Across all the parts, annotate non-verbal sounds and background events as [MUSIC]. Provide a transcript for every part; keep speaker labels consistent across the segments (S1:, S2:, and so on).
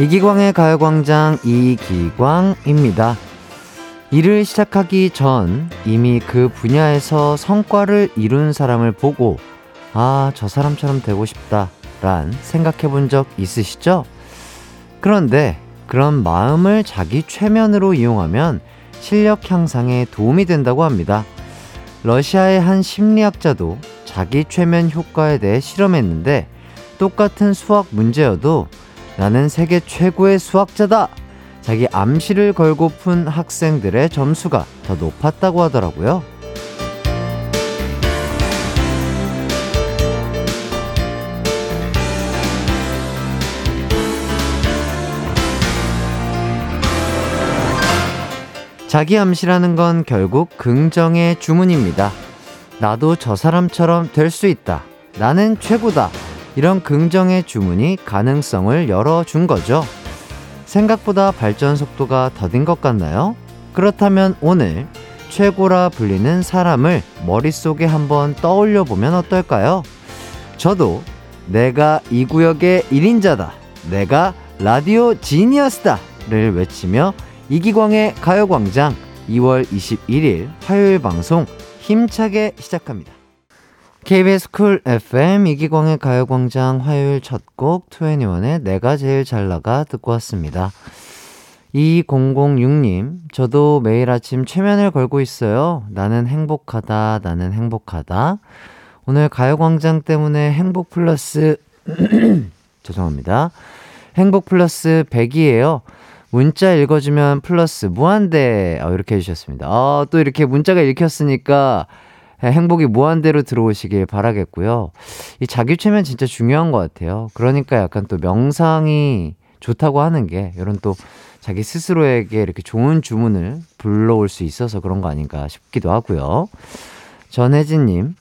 S1: 이기광의 가요광장 이기광입니다. 일을 시작하기 전 이미 그 분야에서 성과를 이룬 사람을 보고 아, 저 사람처럼 되고 싶다. 란 생각해 본 적 있으시죠? 그런데 그런 마음을 자기 최면으로 이용하면 실력 향상에 도움이 된다고 합니다. 러시아의 한 심리학자도 자기 최면 효과에 대해 실험했는데 똑같은 수학 문제여도 나는 세계 최고의 수학자다! 자기 암시를 걸고 푼 학생들의 점수가 더 높았다고 하더라고요. 자기 암시라는 건 결국 긍정의 주문입니다. 나도 저 사람처럼 될 수 있다. 나는 최고다. 이런 긍정의 주문이 가능성을 열어준 거죠. 생각보다 발전 속도가 더딘 것 같나요? 그렇다면 오늘 최고라 불리는 사람을 머릿속에 한번 떠올려 보면 어떨까요? 저도 내가 이 구역의 1인자다. 내가 라디오 지니어스다.를 외치며 이기광의 가요광장 2월 21일 화요일 방송 힘차게 시작합니다. KBS Cool FM 이기광의 가요광장 화요일 첫곡 2NE1의 내가 제일 잘 나가 듣고 왔습니다. 2006님, 저도 매일 아침 최면을 걸고 있어요. 나는 행복하다, 나는 행복하다. 오늘 가요광장 때문에 행복 플러스, [CLEARS THROAT] 죄송합니다. 행복 플러스 100이에요. 문자 읽어주면 플러스 무한대. 어, 이렇게 해주셨습니다. 아, 또 이렇게 문자가 읽혔으니까 행복이 무한대로 들어오시길 바라겠고요. 이 자기 최면 진짜 중요한 것 같아요. 그러니까 약간 또 명상이 좋다고 하는 게 이런 또 자기 스스로에게 이렇게 좋은 주문을 불러올 수 있어서 그런 거 아닌가 싶기도 하고요. 전혜진님,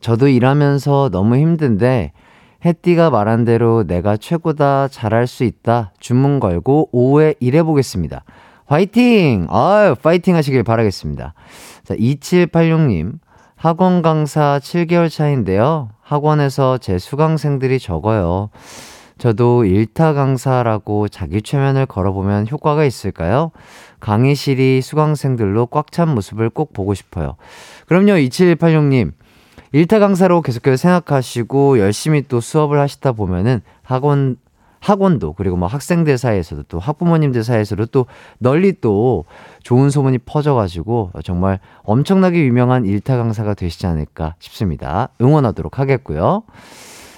S1: 저도 일하면서 너무 힘든데 혜띠가 말한 대로 내가 최고다 잘할 수 있다 주문 걸고 오후에 일해보겠습니다. 화이팅! 아유, 파이팅 하시길 바라겠습니다. 자, 2786님. 학원 강사 7개월 차인데요. 학원에서 제 수강생들이 적어요. 저도 일타 강사라고 자기 최면을 걸어보면 효과가 있을까요? 강의실이 수강생들로 꽉 찬 모습을 꼭 보고 싶어요. 그럼요, 2786님. 일타 강사로 계속해서 생각하시고 열심히 또 수업을 하시다 보면은 학원 학원도 그리고 뭐 학생들 사이에서도 또 학부모님들 사이에서도 또 널리 또 좋은 소문이 퍼져가지고 정말 엄청나게 유명한 일타 강사가 되시지 않을까 싶습니다. 응원하도록 하겠고요.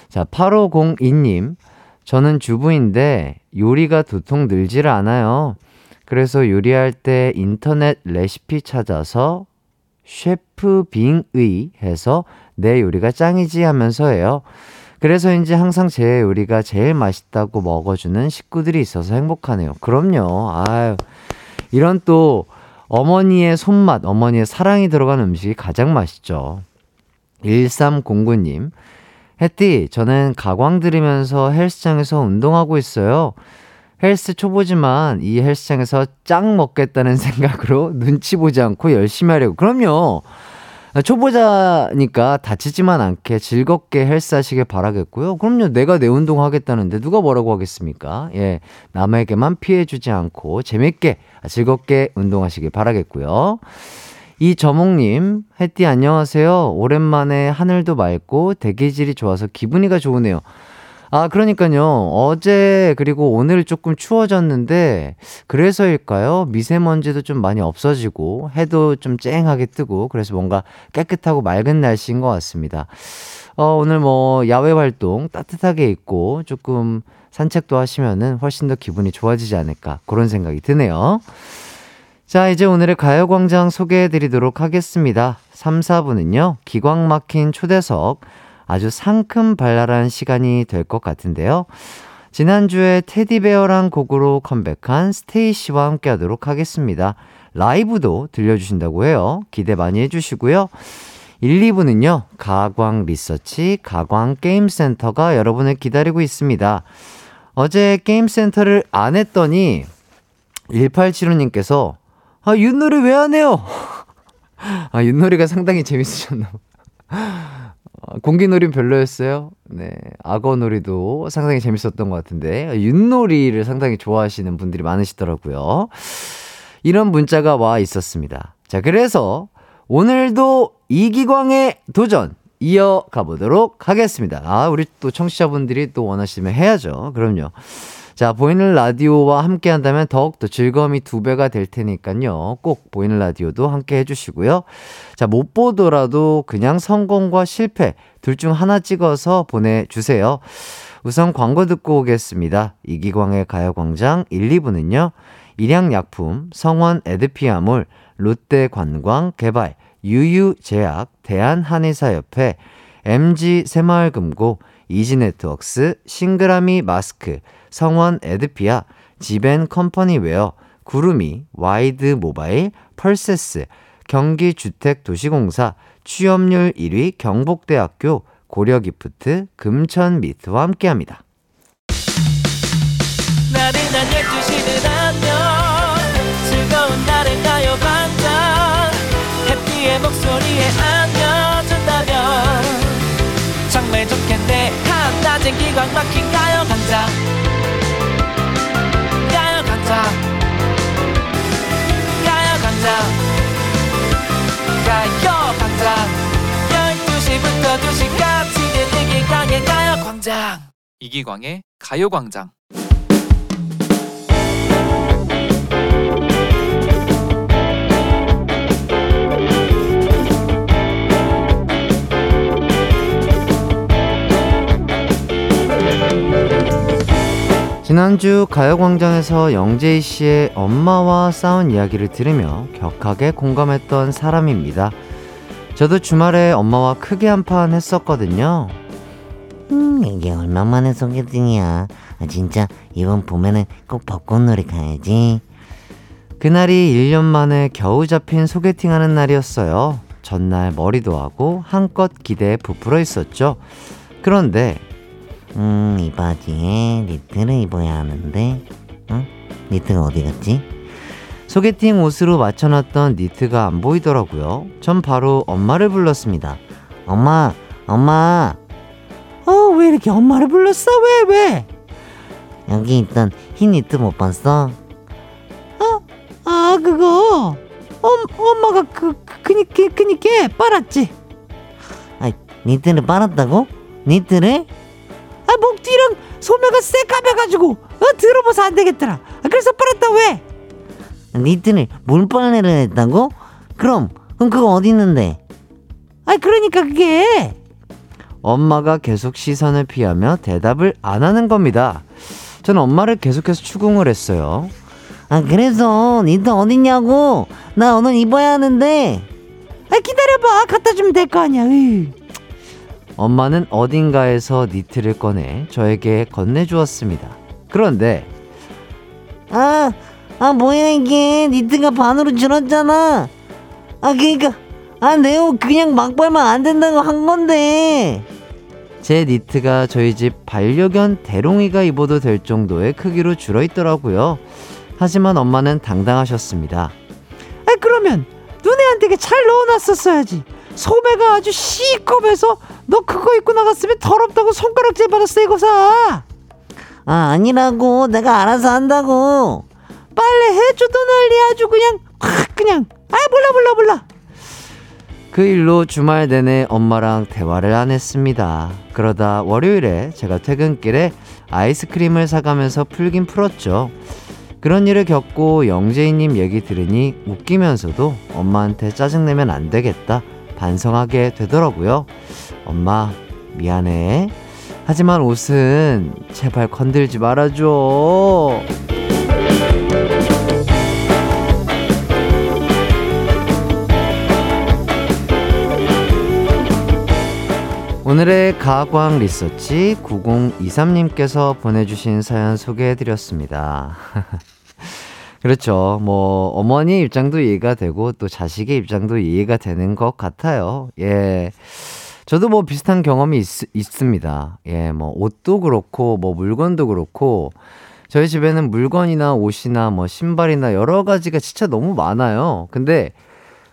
S1: 자, 8502님. 저는 주부인데 요리가 도통 늘지를 않아요. 그래서 요리할 때 인터넷 레시피 찾아서 셰프 빙의 해서 내 요리가 짱이지 하면서 해요. 그래서인지 항상 제 요리가 제일 맛있다고 먹어주는 식구들이 있어서 행복하네요. 그럼요. 아유. 이런 또 어머니의 손맛, 어머니의 사랑이 들어간 음식이 가장 맛있죠. 1309님. 혜띠, 저는 가광 들으면서 헬스장에서 운동하고 있어요. 헬스 초보지만 이 헬스장에서 짱 먹겠다는 [LAUGHS] 생각으로 눈치 보지 않고 열심히 하려고. 그럼요. 초보자니까 다치지만 않게 즐겁게 헬스 하시길 바라겠고요. 그럼요. 내가 내 운동 하겠다는데 누가 뭐라고 하겠습니까? 예. 남에게만 피해주지 않고 재밌게 즐겁게 운동하시길 바라겠고요. 이저몽님, 혜띠 안녕하세요. 오랜만에 하늘도 맑고 대기질이 좋아서 기분이가 좋으네요. 아, 그러니까요. 어제 그리고 오늘 조금 추워졌는데 그래서일까요? 미세먼지도 좀 많이 없어지고 해도 좀 쨍하게 뜨고 그래서 뭔가 깨끗하고 맑은 날씨인 것 같습니다. 어, 오늘 뭐 야외 활동 따뜻하게 있고 조금 산책도 하시면은 훨씬 더 기분이 좋아지지 않을까 그런 생각이 드네요. 자, 이제 오늘의 가요광장 소개해 드리도록 하겠습니다. 3, 4분은요, 기광 막힌 초대석, 아주 상큼 발랄한 시간이 될 것 같은데요. 지난주에 테디베어란 곡으로 컴백한 스테이시와 함께 하도록 하겠습니다. 라이브도 들려주신다고 해요. 기대 많이 해주시고요. 1, 2부는요, 가광 리서치, 가광 게임센터가 여러분을 기다리고 있습니다. 어제 게임센터를 안 했더니, 1875님께서, 아, 윷놀이 왜 안 해요? [LAUGHS] 아, 윷놀이가 상당히 재밌으셨나 봐. 어, 공기놀이 별로였어요? 네. 악어놀이도 상당히 재밌었던 것 같은데, 윷놀이를 상당히 좋아하시는 분들이 많으시더라고요. 이런 문자가 와 있었습니다. 자, 그래서 오늘도 이기광의 도전 이어가 보도록 하겠습니다. 아, 우리 또 청취자분들이 또 원하시면 해야죠. 그럼요. 자, 보이는 라디오와 함께 한다면 더욱더 즐거움이 두 배가 될 테니까요. 꼭 보이는 라디오도 함께 해주시고요. 자, 못 보더라도 그냥 성공과 실패 둘 중 하나 찍어서 보내주세요. 우선 광고 듣고 오겠습니다. 이기광의 가요광장 1, 2부는요. 일양약품, 성원 에드피아몰, 롯데관광 개발, 유유제약, 대한한의사협회, MG 새마을금고, 이지네트웍스, 싱그라미 마스크, 성원 에드피아, 지벤 컴퍼니웨어, 구름이, 와이드 모바일, 펄세스, 경기주택도시공사, 취업률 1위 경북대학교, 고려기프트, 금천 미트와 함께합니다. 나른한 12시는 안녕. 즐거운 날을 가요 반짝. 해피의 목소리에 안겨준다면. 정말 좋겠네. 한낮엔 기광 막힌 가요 반짝 12시부터 2시까지 이기광의 가요광장 이기광의 가요광장 지난주 가요광장에서 영재희 씨의 엄마와 싸운 이야기를 들으며 격하게 공감했던 사람입니다. 저도 주말에 엄마와 크게 한 판 했었거든요.
S2: 음, 이게 얼마만에 소개팅이야. 아, 진짜 이번 봄에는 꼭 벚꽃놀이 가야지.
S1: 그날이 1년 만에 겨우 잡힌 소개팅 하는 날이었어요. 전날 머리도 하고 한껏 기대에 부풀어 있었죠. 그런데
S2: 음, 이 바지에 니트를 입어야 하는데, 응? 니트가 어디 갔지?
S1: 소개팅 옷으로 맞춰놨던 니트가 안 보이더라고요. 전 바로 엄마를 불렀습니다.
S2: 엄마, 엄마.
S3: 어, 왜 이렇게 엄마를 불렀어? 왜, 왜?
S2: 여기 있던 흰 니트 못 봤어?
S3: 어? 아, 그거. 엄, 엄마가 그, 그, 그니까, 그니까 빨았지.
S2: 아, 니트를 빨았다고? 니트를?
S3: 아, 목 뒤랑 소매가 새까매가지고 어, 들어봐서 안 되겠더라. 아, 그래서 빨았다 왜?
S2: 니트를 물빨래를 했다고? 그럼 그럼 그거 어디 있는데?
S3: 아, 그러니까 그게
S1: 엄마가 계속 시선을 피하며 대답을 안 하는 겁니다. 저는 엄마를 계속해서 추궁을 했어요.
S2: 아, 그래서 니트 어딨냐고? 나 오늘 입어야 하는데.
S3: 아, 기다려봐. 갖다 주면 될 거 아니야. 으이.
S1: 엄마는 어딘가에서 니트를 꺼내 저에게 건네주었습니다. 그런데
S2: 아, 아 뭐야 이게 니트가 반으로 줄었잖아. 아 그니까 아 내 옷 그냥 막 빨면 안 된다고 한 건데.
S1: 제 니트가 저희 집 반려견 대롱이가 입어도 될 정도의 크기로 줄어 있더라고요. 하지만 엄마는 당당하셨습니다.
S3: 아 그러면 눈에 안 되게 잘 넣어놨었어야지. 소매가 아주 시겁해서 너 그거 입고 나갔으면 더럽다고 손가락질 받았어 이거 사.
S2: 아 아니라고 내가 알아서 한다고.
S3: 빨래 해주던 난리 아주 그냥 확 그냥 아 몰라 몰라 몰라.
S1: 그 일로 주말 내내 엄마랑 대화를 안 했습니다. 그러다 월요일에 제가 퇴근길에 아이스크림을 사가면서 풀긴 풀었죠. 그런 일을 겪고 영재이님 얘기 들으니 웃기면서도 엄마한테 짜증내면 안 되겠다. 반성하게 되더라고요. 엄마, 미안해. 하지만 옷은 제발 건들지 말아줘. 오늘의 가광 리서치 9023님께서 보내주신 사연 소개해드렸습니다. [LAUGHS] 그렇죠. 뭐, 어머니 입장도 이해가 되고, 또 자식의 입장도 이해가 되는 것 같아요. 예. 저도 뭐 비슷한 경험이 있, 있습니다. 예, 뭐, 옷도 그렇고, 뭐, 물건도 그렇고, 저희 집에는 물건이나 옷이나 뭐, 신발이나 여러 가지가 진짜 너무 많아요. 근데,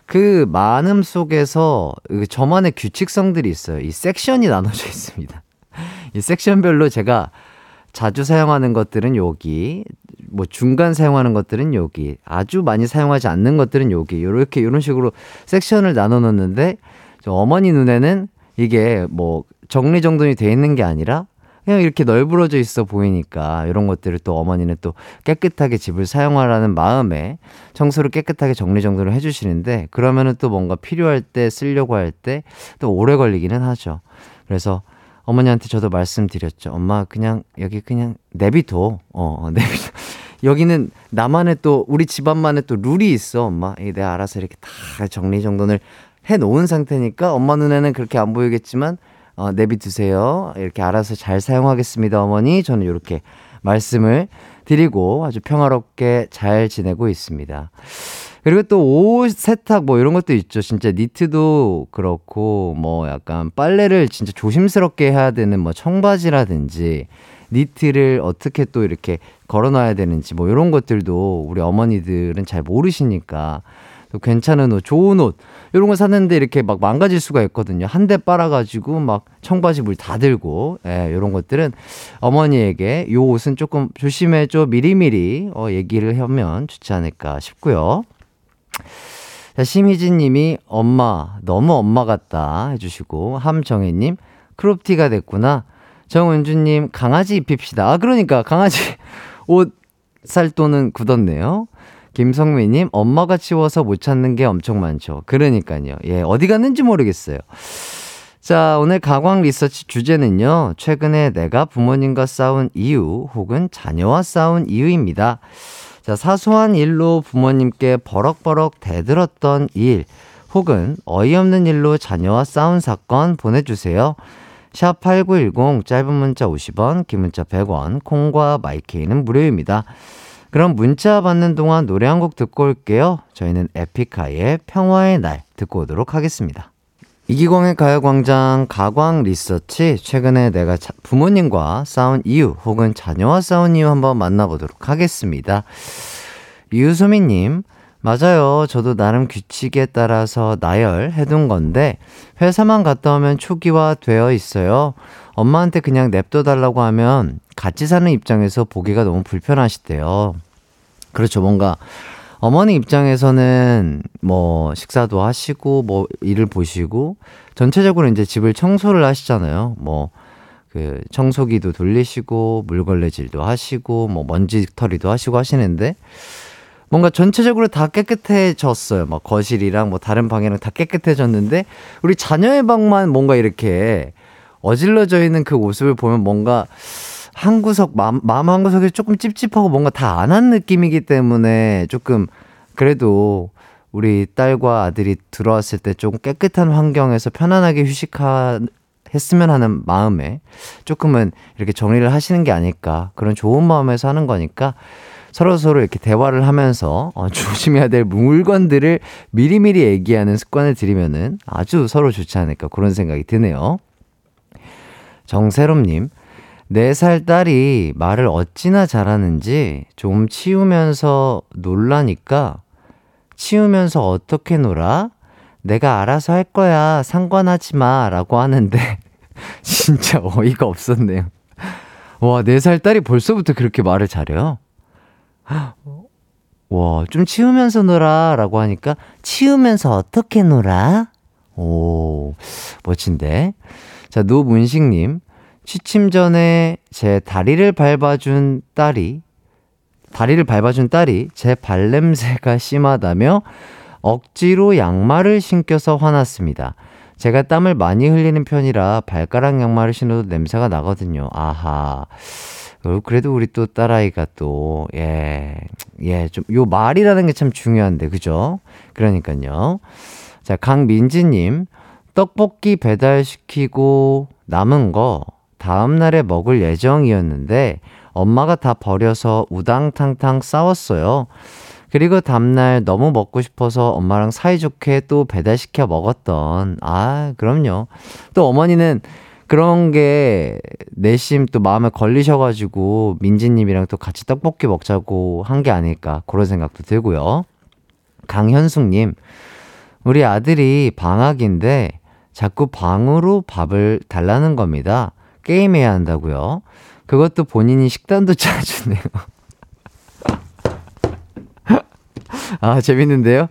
S1: 그 많음 속에서 그 저만의 규칙성들이 있어요. 이 섹션이 나눠져 있습니다. [LAUGHS] 이 섹션별로 제가 자주 사용하는 것들은 여기, 뭐 중간 사용하는 것들은 여기, 아주 많이 사용하지 않는 것들은 여기, 요렇게 이런 식으로 섹션을 나눠 놓는데 어머니 눈에는 이게 뭐 정리정돈이 돼 있는 게 아니라 그냥 이렇게 널브러져 있어 보이니까 이런 것들을 또 어머니는 또 깨끗하게 집을 사용하라는 마음에 청소를 깨끗하게 정리정돈을 해주시는데 그러면은 또 뭔가 필요할 때 쓰려고 할 때 또 오래 걸리기는 하죠. 그래서 어머니한테 저도 말씀드렸죠. 엄마 그냥 여기 그냥 내비둬. 어, 내비둬. [LAUGHS] 여기는 나만의 또 우리 집안만의 또 룰이 있어. 엄마. 내가 알아서 이렇게 다 정리정돈을 해 놓은 상태니까 엄마 눈에는 그렇게 안 보이겠지만 어, 내비두세요. 이렇게 알아서 잘 사용하겠습니다, 어머니. 저는 이렇게 말씀을 드리고 아주 평화롭게 잘 지내고 있습니다. 그리고 또 옷 세탁 뭐 이런 것도 있죠. 진짜 니트도 그렇고 뭐 약간 빨래를 진짜 조심스럽게 해야 되는 뭐 청바지라든지 니트를 어떻게 또 이렇게 걸어놔야 되는지 뭐 이런 것들도 우리 어머니들은 잘 모르시니까 또 괜찮은 옷, 좋은 옷 이런 거 샀는데 이렇게 막 망가질 수가 있거든요. 한 대 빨아가지고 막 청바지 물 다 들고, 예, 이런 것들은 어머니에게 요 옷은 조금 조심해줘 미리미리 어, 얘기를 하면 좋지 않을까 싶고요. 자, 심희진 님이 엄마, 너무 엄마 같다 해주시고, 함정혜님, 크롭티가 됐구나. 정은주님, 강아지 입힙시다. 아, 그러니까, 강아지 [LAUGHS] 옷 살 돈은 굳었네요. 김성미님, 엄마가 치워서 못 찾는 게 엄청 많죠. 그러니까요. 예, 어디 갔는지 모르겠어요. 자, 오늘 가광 리서치 주제는요, 최근에 내가 부모님과 싸운 이유 혹은 자녀와 싸운 이유입니다. 자, 사소한 일로 부모님께 버럭버럭 대들었던 일 혹은 어이없는 일로 자녀와 싸운 사건 보내주세요. 샵 8910 짧은 문자 50원, 긴 문자 100원, 콩과 마이케이는 무료입니다. 그럼 문자 받는 동안 노래 한 곡 듣고 올게요. 저희는 에픽하이의 평화의 날 듣고 오도록 하겠습니다. 이기광의 가요광장 가광 리서치 최근에 내가 자, 부모님과 싸운 이유 혹은 자녀와 싸운 이유 한번 만나보도록 하겠습니다. 유수미님 맞아요. 저도 나름 규칙에 따라서 나열해둔 건데 회사만 갔다 오면 초기화 되어 있어요. 엄마한테 그냥 냅둬달라고 하면 같이 사는 입장에서 보기가 너무 불편하시대요. 그렇죠. 뭔가 어머니 입장에서는 뭐 식사도 하시고 뭐 일을 보시고 전체적으로 이제 집을 청소를 하시잖아요. 뭐 그 청소기도 돌리시고 물걸레질도 하시고 뭐 먼지털이도 하시고 하시는데 뭔가 전체적으로 다 깨끗해졌어요. 막 거실이랑 뭐 다른 방이랑 다 깨끗해졌는데 우리 자녀의 방만 뭔가 이렇게 어질러져 있는 그 모습을 보면 뭔가 한 구석 마음, 마음 한 구석이 조금 찝찝하고 뭔가 다 안 한 느낌이기 때문에 조금 그래도 우리 딸과 아들이 들어왔을 때 조금 깨끗한 환경에서 편안하게 휴식하 했으면 하는 마음에 조금은 이렇게 정리를 하시는 게 아닐까 그런 좋은 마음에서 하는 거니까 서로 서로 이렇게 대화를 하면서 어, [LAUGHS] 조심해야 될 물건들을 미리미리 얘기하는 습관을 들이면은 아주 서로 좋지 않을까 그런 생각이 드네요. 정세롬님, 4살 딸이 말을 어찌나 잘하는지 좀 치우면서 놀라니까 치우면서 어떻게 놀아? 내가 알아서 할 거야. 상관하지 마. 라고 하는데 [LAUGHS] 진짜 어이가 없었네요. 와, 4살 딸이 벌써부터 그렇게 말을 잘해요? [GASPS] 와, 좀 치우면서 놀아. 라고 하니까 치우면서 어떻게 놀아? 오, 멋진데. 자, 노문식님. 취침 전에 제 다리를 밟아준 딸이, 다리를 밟아준 딸이 제 발냄새가 심하다며 억지로 양말을 신겨서 화났습니다. 제가 땀을 많이 흘리는 편이라 발가락 양말을 신어도 냄새가 나거든요. 아하. 어, 그래도 우리 또 딸아이가 또, 예, 예, 좀, 요 말이라는 게 참 중요한데, 그죠? 그러니까요. 자, 강민지님, 떡볶이 배달시키고 남은 거 다음날에 먹을 예정이었는데 엄마가 다 버려서 우당탕탕 싸웠어요. 그리고 다음날 너무 먹고 싶어서 엄마랑 사이좋게 또 배달시켜 먹었던, 아, 그럼요. 또 어머니는 그런 게 내심 또 마음에 걸리셔가지고 민지님이랑 또 같이 떡볶이 먹자고 한 게 아닐까 그런 생각도 들고요. 강현숙님, 우리 아들이 방학인데 자꾸 방으로 밥을 달라는 겁니다. 게임해야 한다고요. 그것도 본인이 식단도 [LAUGHS] 짜주네요. 아, 재밌는데요?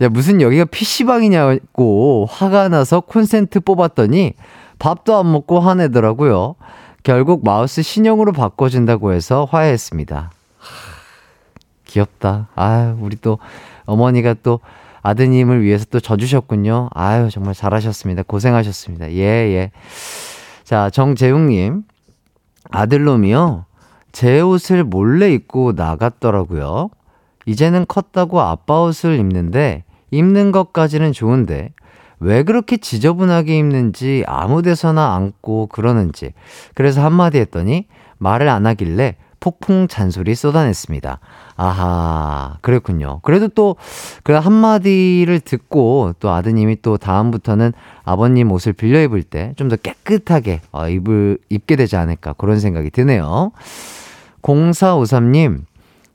S1: 야, 무슨 여기가 PC방이냐고 화가 나서 콘센트 뽑았더니 밥도 안 먹고 화내더라고요. 결국 마우스 신형으로 바꿔준다고 해서 화해했습니다. 귀엽다. 아 우리 또 어머니가 또 아드님을 위해서 또 져주셨군요. 아유, 정말 잘하셨습니다. 고생하셨습니다. 예, 예. 자, 정재웅님. 아들놈이요. 제 옷을 몰래 입고 나갔더라고요. 이제는 컸다고 아빠 옷을 입는데, 입는 것까지는 좋은데, 왜 그렇게 지저분하게 입는지 아무 데서나 앉고 그러는지. 그래서 한마디 했더니, 말을 안 하길래 폭풍 잔소리 쏟아냈습니다. 아하, 그랬군요. 그래도 또, 그 한마디를 듣고 또 아드님이 또 다음부터는 아버님 옷을 빌려 입을 때 좀 더 깨끗하게 어, 입을, 입게 되지 않을까 그런 생각이 드네요. 0453님,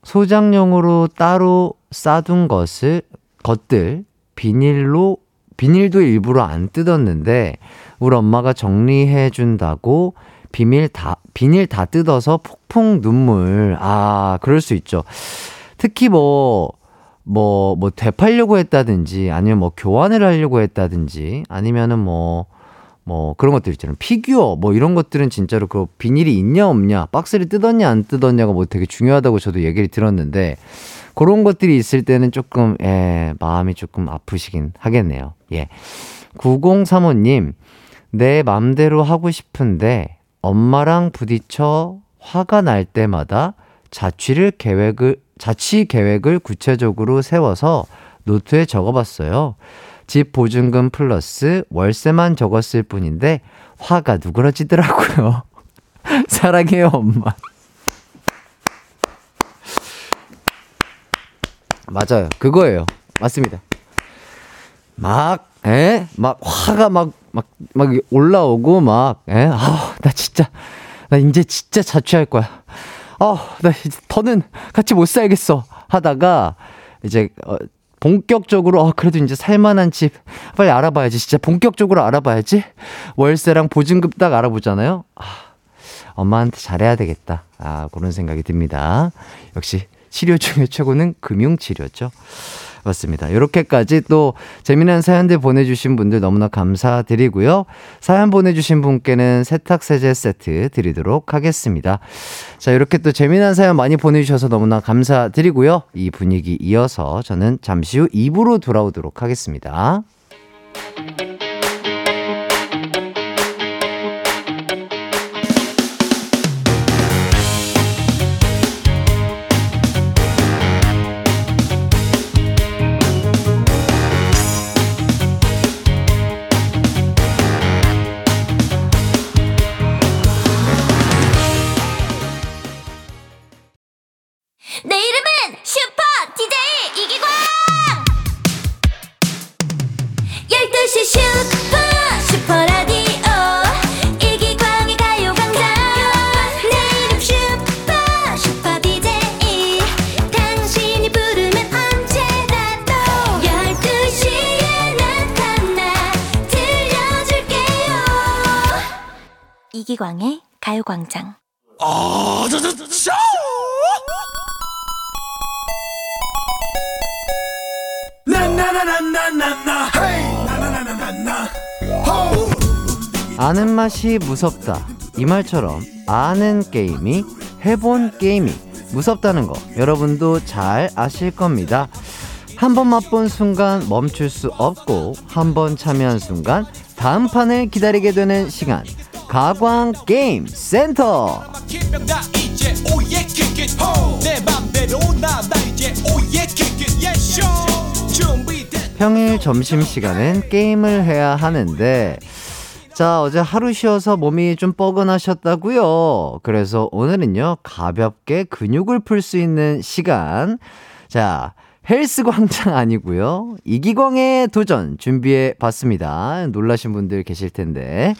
S1: 소장용으로 따로 싸둔 것을, 것들, 비닐로, 비닐도 일부러 안 뜯었는데, 우리 엄마가 정리해 준다고 비밀 다, 비닐 다 뜯어서 폭풍 눈물. 아, 그럴 수 있죠. 특히 뭐, 뭐, 뭐, 되팔려고 했다든지, 아니면 뭐, 교환을 하려고 했다든지, 아니면은 뭐, 뭐, 그런 것들 있잖아요. 피규어, 뭐, 이런 것들은 진짜로 그 비닐이 있냐, 없냐, 박스를 뜯었냐, 안 뜯었냐가 뭐 되게 중요하다고 저도 얘기를 들었는데, 그런 것들이 있을 때는 조금, 예, 마음이 조금 아프시긴 하겠네요. 예. 9035님, 내 맘대로 하고 싶은데, 엄마랑 부딪혀 화가 날 때마다 자취를 계획을, 자취 계획을 구체적으로 세워서 노트에 적어봤어요. 집 보증금 플러스 월세만 적었을 뿐인데 화가 누그러지더라고요. [LAUGHS] 사랑해요, 엄마. 맞아요. 그거예요. 맞습니다. 막, 에? 막 화가 막 막, 막 올라오고 막, 에? 아, 나 진짜, 나 이제 진짜 자취할 거야. 아, 나 이제 더는 같이 못 살겠어. 하다가, 이제, 어, 본격적으로, 어, 그래도 이제 살만한 집, 빨리 알아봐야지. 진짜 본격적으로 알아봐야지. 월세랑 보증금 딱 알아보잖아요. 아, 엄마한테 잘해야 되겠다. 아, 그런 생각이 듭니다. 역시 치료 중에 최고는 금융치료죠. 맞습니다. 이렇게까지 또 재미난 사연들 보내주신 분들 너무나 감사드리고요. 사연 보내주신 분께는 세탁세제 세트 드리도록 하겠습니다. 자, 이렇게 또 재미난 사연 많이 보내주셔서 너무나 감사드리고요. 이 분위기 이어서 저는 잠시 후 2부로 돌아오도록 하겠습니다. 무섭다. 이 말처럼 아는 게임이 해본 게임이 무섭다는 거 여러분도 잘 아실 겁니다. 한 번 맛본 순간 멈출 수 없고 한 번 참여한 순간 다음 판을 기다리게 되는 시간 가광 게임 센터. 평일 점심 시간엔 게임을 해야 하는데 자, 어제 하루 쉬어서 몸이 좀 뻐근하셨다고요. 그래서 오늘은요. 가볍게 근육을 풀 수 있는 시간. 자, 헬스 광장 [LAUGHS] 아니고요. 이기광의 도전 준비해 봤습니다. 놀라신 분들 계실 텐데.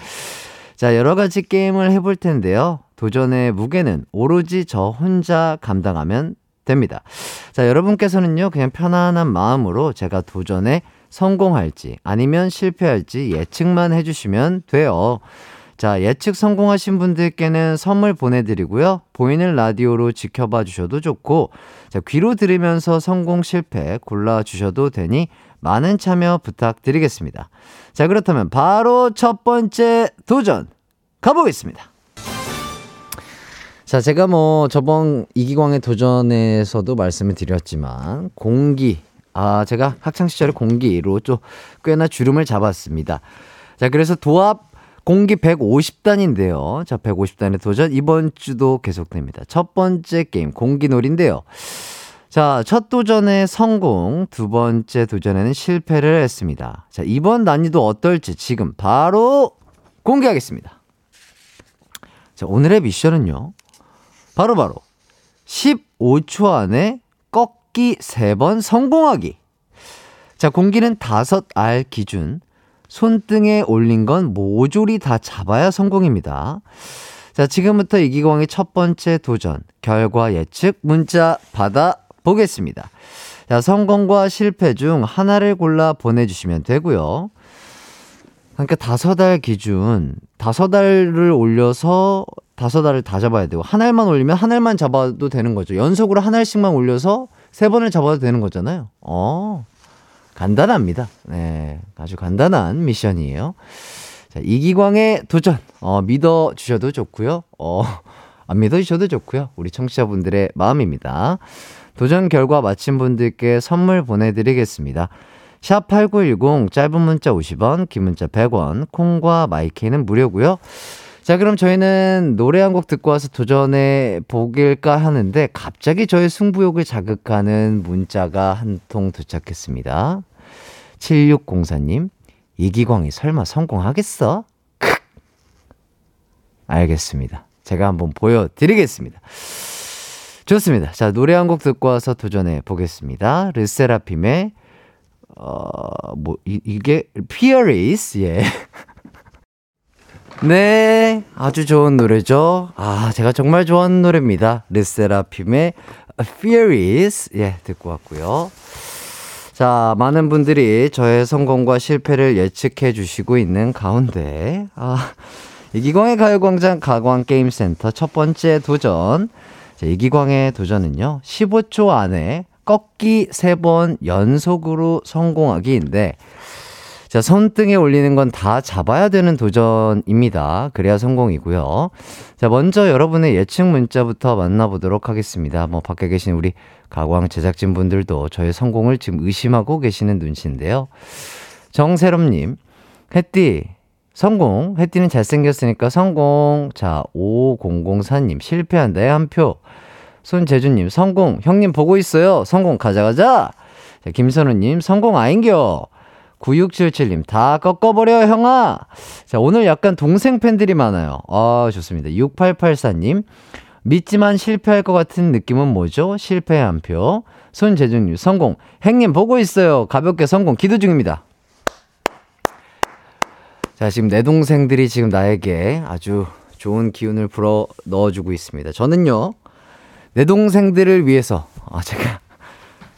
S1: 자, 여러 가지 게임을 해볼 텐데요. 도전의 무게는 오로지 저 혼자 감당하면 됩니다. 자, 여러분께서는요, 그냥 편안한 마음으로 제가 도전에 성공할지 아니면 실패할지 예측만 해주시면 돼요. 자, 예측 성공하신 분들께는 선물 보내드리고요. 보이는 라디오로 지켜봐 주셔도 좋고, 자, 귀로 들으면서 성공 실패 골라주셔도 되니 많은 참여 부탁드리겠습니다. 자, 그렇다면 바로 첫 번째 도전 가보겠습니다. 자, 제가 뭐 저번 이기광의 도전에서도 말씀을 드렸지만, 공기, 아, 제가 학창시절에 공기로 좀 꽤나 주름을 잡았습니다. 자, 그래서 도합 공기 150단인데요. 자, 150단의 도전 이번 주도 계속됩니다. 첫 번째 게임 공기놀인데요. 자, 첫 도전에 성공, 두 번째 도전에는 실패를 했습니다. 자, 이번 난이도 어떨지 지금 바로 공개하겠습니다. 자, 오늘의 미션은요. 바로바로 바로 15초 안에 꺾기 3번 성공하기. 자, 공기는 5알 기준 손등에 올린 건 모조리 다 잡아야 성공입니다. 자, 지금부터 이기광의 첫 번째 도전, 결과 예측 문자 받아 보겠습니다. 자, 성공과 실패 중 하나를 골라 보내주시면 되고요. 그러니까 다섯 알 기준, 다섯 알을 올려서 다섯 알을 다 잡아야 되고, 한 알만 올리면 한 알만 잡아도 되는 거죠. 연속으로 한 알씩만 올려서 세 번을 잡아도 되는 거잖아요. 어. 간단합니다. 네, 아주 간단한 미션이에요. 자, 이기광의 도전, 어, 믿어 주셔도 좋고요. 어, 안 믿어 주셔도 좋고요. 우리 청취자분들의 마음입니다. 도전 결과 마친 분들께 선물 보내드리겠습니다. 샵 8910, 짧은 문자 50원, 긴 문자 100원, 콩과 마이케는 무료고요. 자, 그럼 저희는 노래 한 곡 듣고 와서 도전해 보길까 하는데 갑자기 저의 승부욕을 자극하는 문자가 한 통 도착했습니다. 7604님, 이기광이 설마 성공하겠어? 크! 알겠습니다. 제가 한번 보여드리겠습니다. 좋습니다. 자, 노래 한 곡 듣고 와서 도전해 보겠습니다. 르세라핌의, 어, 뭐, 이, 이게, Fearless, 예. 네, 아주 좋은 노래죠. 아, 제가 정말 좋아하는 노래입니다. 르세라핌의 Fearless. 예, 듣고 왔고요. 자, 많은 분들이 저의 성공과 실패를 예측해 주시고 있는 가운데, 아, 이기광의 가요광장 가광게임센터 첫 번째 도전. 자, 이기광의 도전은요, 15초 안에 꺾기 3번 연속으로 성공하기인데, 자, 손등에 올리는 건 다 잡아야 되는 도전입니다. 그래야 성공이고요. 자, 먼저 여러분의 예측 문자부터 만나보도록 하겠습니다. 뭐, 밖에 계신 우리 가광 제작진 분들도 저의 성공을 지금 의심하고 계시는 눈치인데요. 정세롬님, 햇띠, 성공. 햇띠는 잘생겼으니까 성공. 자, 5004님, 실패한다에 한 표. 손재주님, 성공. 형님 보고 있어요. 성공, 가자, 가자. 자, 김선우님, 성공 아인겨. 9677님, 다 꺾어버려, 형아! 자, 오늘 약간 동생 팬들이 많아요. 아, 좋습니다. 6884님, 믿지만 실패할 것 같은 느낌은 뭐죠? 실패 한 표. 손재중님, 성공. 행님 보고 있어요. 가볍게 성공. 기도 중입니다. 자, 지금 내 동생들이 지금 나에게 아주 좋은 기운을 불어 넣어주고 있습니다. 저는요, 내 동생들을 위해서, 아, 제가,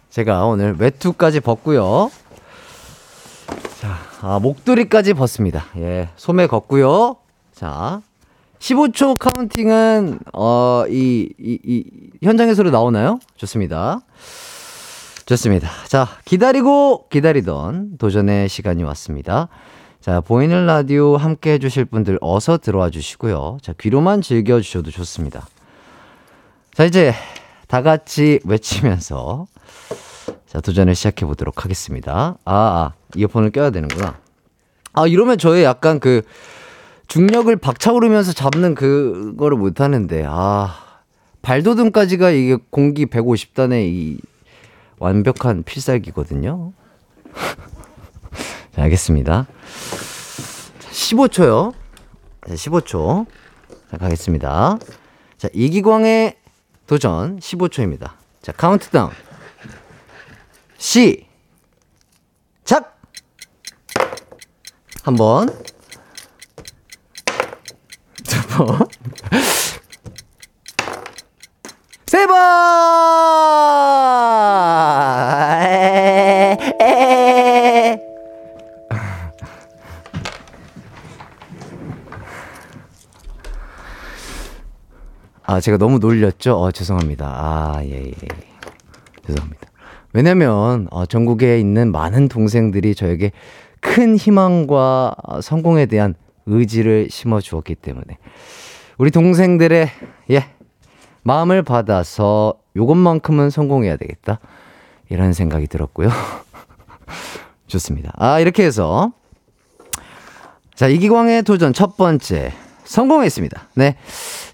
S1: 제가 오늘 외투까지 벗고요. 자, 아, 목도리까지 벗습니다. 예, 소매 걷고요. 자, 15초 카운팅은, 어, 이, 이, 이, 현장에서로 나오나요? 좋습니다. 좋습니다. 자, 기다리고 기다리던 도전의 시간이 왔습니다. 자, 보이는 라디오 함께 해주실 분들 어서 들어와 주시고요. 자, 귀로만 즐겨주셔도 좋습니다. 자, 이제 다 같이 외치면서 자, 도전을 시작해 보도록 하겠습니다. 아, 아, 이어폰을 껴야 되는구나. 아, 이러면 저의 약간 그 중력을 박차오르면서 잡는 그거를 못 하는데, 아, 발도듬까지가 이게 공기 150단의 이 완벽한 필살기거든요. [LAUGHS] 자, 알겠습니다. 15초요. 자, 15초. 자, 가겠습니다. 자, 이기광의 도전 15초입니다. 자, 카운트다운. 시작! 한 번. 세번아 제가 너무 놀렸죠? 어, 죄송합니다. 아, 예, 예. 예. 죄송합니다. 왜냐면, 어, 전국에 있는 많은 동생들이 저에게 큰 희망과 성공에 대한 의지를 심어 주었기 때문에. 우리 동생들의, 예, 마음을 받아서 요것만큼은 성공해야 되겠다. 이런 생각이 들었고요. [LAUGHS] 좋습니다. 아, 이렇게 해서. 자, 이기광의 도전 첫 번째. 성공했습니다. 네.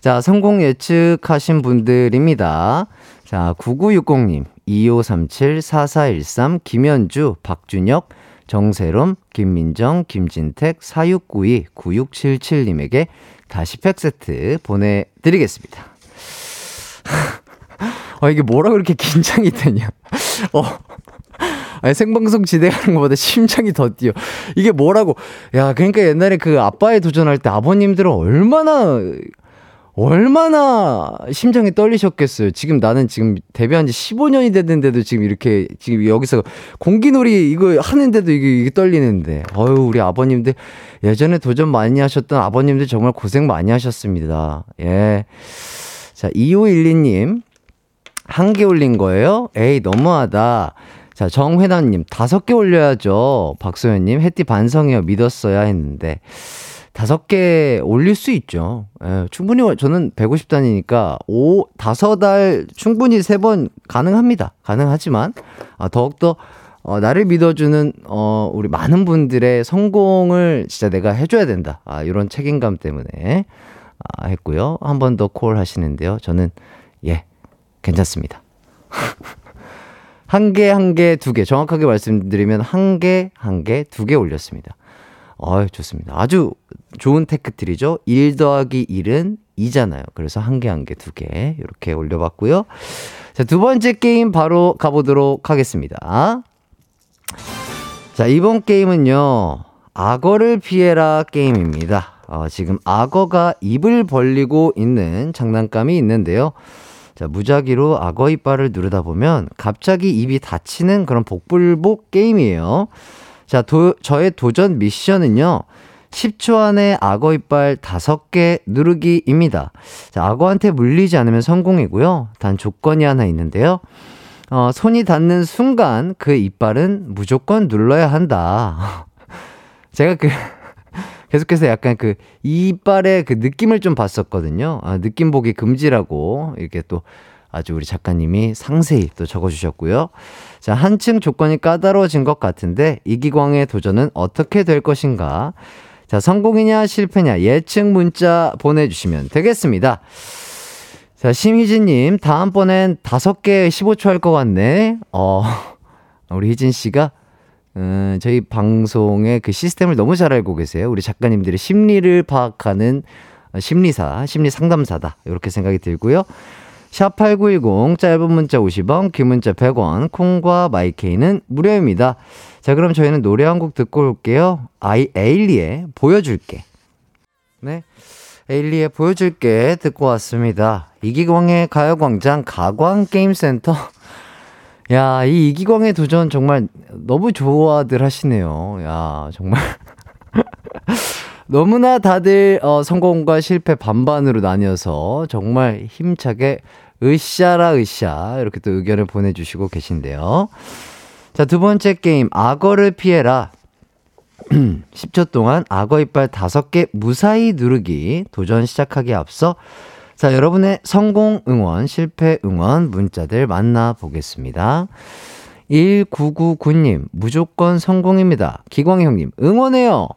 S1: 자, 성공 예측하신 분들입니다. 자, 9960님, 2537, 4413, 김현주, 박준혁, 정세롬, 김민정, 김진택, 4692, 9677님에게 다시 팩 세트 보내드리겠습니다. [LAUGHS] 아, 이게 뭐라 그렇게 긴장이 되냐. [LAUGHS] 어. 아니, 생방송 진행하는 것보다 심장이 더 뛰어. 이게 뭐라고. 야, 그러니까 옛날에 그 아빠에 도전할 때 아버님들은 얼마나, 얼마나 심장이 떨리셨겠어요. 지금 나는 지금 데뷔한 지 15년이 됐는데도 지금 이렇게, 지금 여기서 공기놀이 이거 하는데도 이게, 이게 떨리는데. 어유 우리 아버님들 예전에 도전 많이 하셨던 아버님들 정말 고생 많이 하셨습니다. 예. 자, 2512님. 한 개 올린 거예요? 에이, 너무하다. 자, 정회담님, 다섯 개 올려야죠. 박소연님, 햇띠 반성이요. 믿었어야 했는데. 다섯 개 올릴 수 있죠. 예, 충분히, 저는 150단이니까, 오, 다섯 달 충분히 세 번 가능합니다. 가능하지만, 아, 더욱더, 어, 나를 믿어주는, 어, 우리 많은 분들의 성공을 진짜 내가 해줘야 된다. 아, 이런 책임감 때문에, 아, 했고요. 한 번 더 콜 하시는데요. 저는, 예, 괜찮습니다. [LAUGHS] 한 개, 한 개, 두 개. 정확하게 말씀드리면 한 개, 한 개, 두 개 올렸습니다. 어이, 좋습니다. 아주 좋은 테크트리죠. 1 더하기 1은 2잖아요. 그래서 한 개, 한 개, 두 개. 이렇게 올려봤고요. 자, 두 번째 게임 바로 가보도록 하겠습니다. 자, 이번 게임은요. 악어를 피해라 게임입니다. 어, 지금 악어가 입을 벌리고 있는 장난감이 있는데요. 자, 무작위로 악어 이빨을 누르다 보면 갑자기 입이 닫히는 그런 복불복 게임이에요. 자, 도, 저의 도전 미션은요. 10초 안에 악어 이빨 5개 누르기입니다. 자, 악어한테 물리지 않으면 성공이고요. 단 조건이 하나 있는데요. 어, 손이 닿는 순간 그 이빨은 무조건 눌러야 한다. [LAUGHS] 제가 그 [LAUGHS] 계속해서 약간 그 이빨의 그 느낌을 좀 봤었거든요. 아, 느낌 보기 금지라고 이렇게 또 아주 우리 작가님이 상세히 또 적어주셨고요. 자, 한층 조건이 까다로워진 것 같은데 이기광의 도전은 어떻게 될 것인가? 자, 성공이냐 실패냐 예측 문자 보내주시면 되겠습니다. 자, 심희진님, 다음번엔 다섯 개 15초 할 것 같네. 어, 우리 희진 씨가 음, 저희 방송의 그 시스템을 너무 잘 알고 계세요. 우리 작가님들의 심리를 파악하는 심리사, 심리 상담사다. 이렇게 생각이 들고요. 샵8910 짧은 문자 50원, 긴 문자 100원, 콩과 마이케이는 무료입니다. 자, 그럼 저희는 노래 한 곡 듣고 올게요. 아이 에일리의 보여줄게. 네. 에일리의 보여줄게 듣고 왔습니다. 이기광의 가요광장 가광게임센터 [LAUGHS] 야, 이 이기광의 도전 정말 너무 좋아들 하시네요. 야, 정말. [LAUGHS] 너무나 다들 어, 성공과 실패 반반으로 나뉘어서 정말 힘차게 으쌰라 으쌰 이렇게 또 의견을 보내주시고 계신데요. 자, 두 번째 게임, 악어를 피해라. [CLEARS THROAT] 10초 동안 악어 이빨 5개 무사히 누르기 도전 시작하기에 앞서 자, 여러분의 성공 응원, 실패 응원 문자들 만나보겠습니다. 1999님, 무조건 성공입니다. 기광 형님, 응원해요.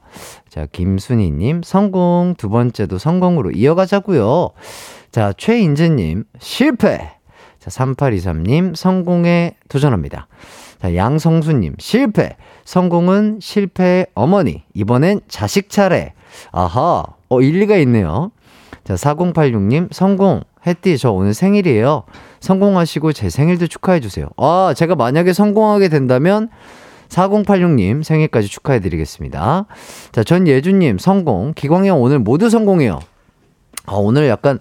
S1: 자, 김순희님, 성공. 두 번째도 성공으로 이어가자고요 자, 최인재님, 실패. 자, 3823님, 성공에 도전합니다. 자, 양성수님, 실패. 성공은 실패의 어머니. 이번엔 자식 차례. 아하, 어, 일리가 있네요. 자, 4086님, 성공. 햇띠, 저 오늘 생일이에요. 성공하시고 제 생일도 축하해주세요. 아, 제가 만약에 성공하게 된다면 4086님 생일까지 축하해드리겠습니다. 자, 전예주님, 성공. 기광형 오늘 모두 성공해요. 아, 오늘 약간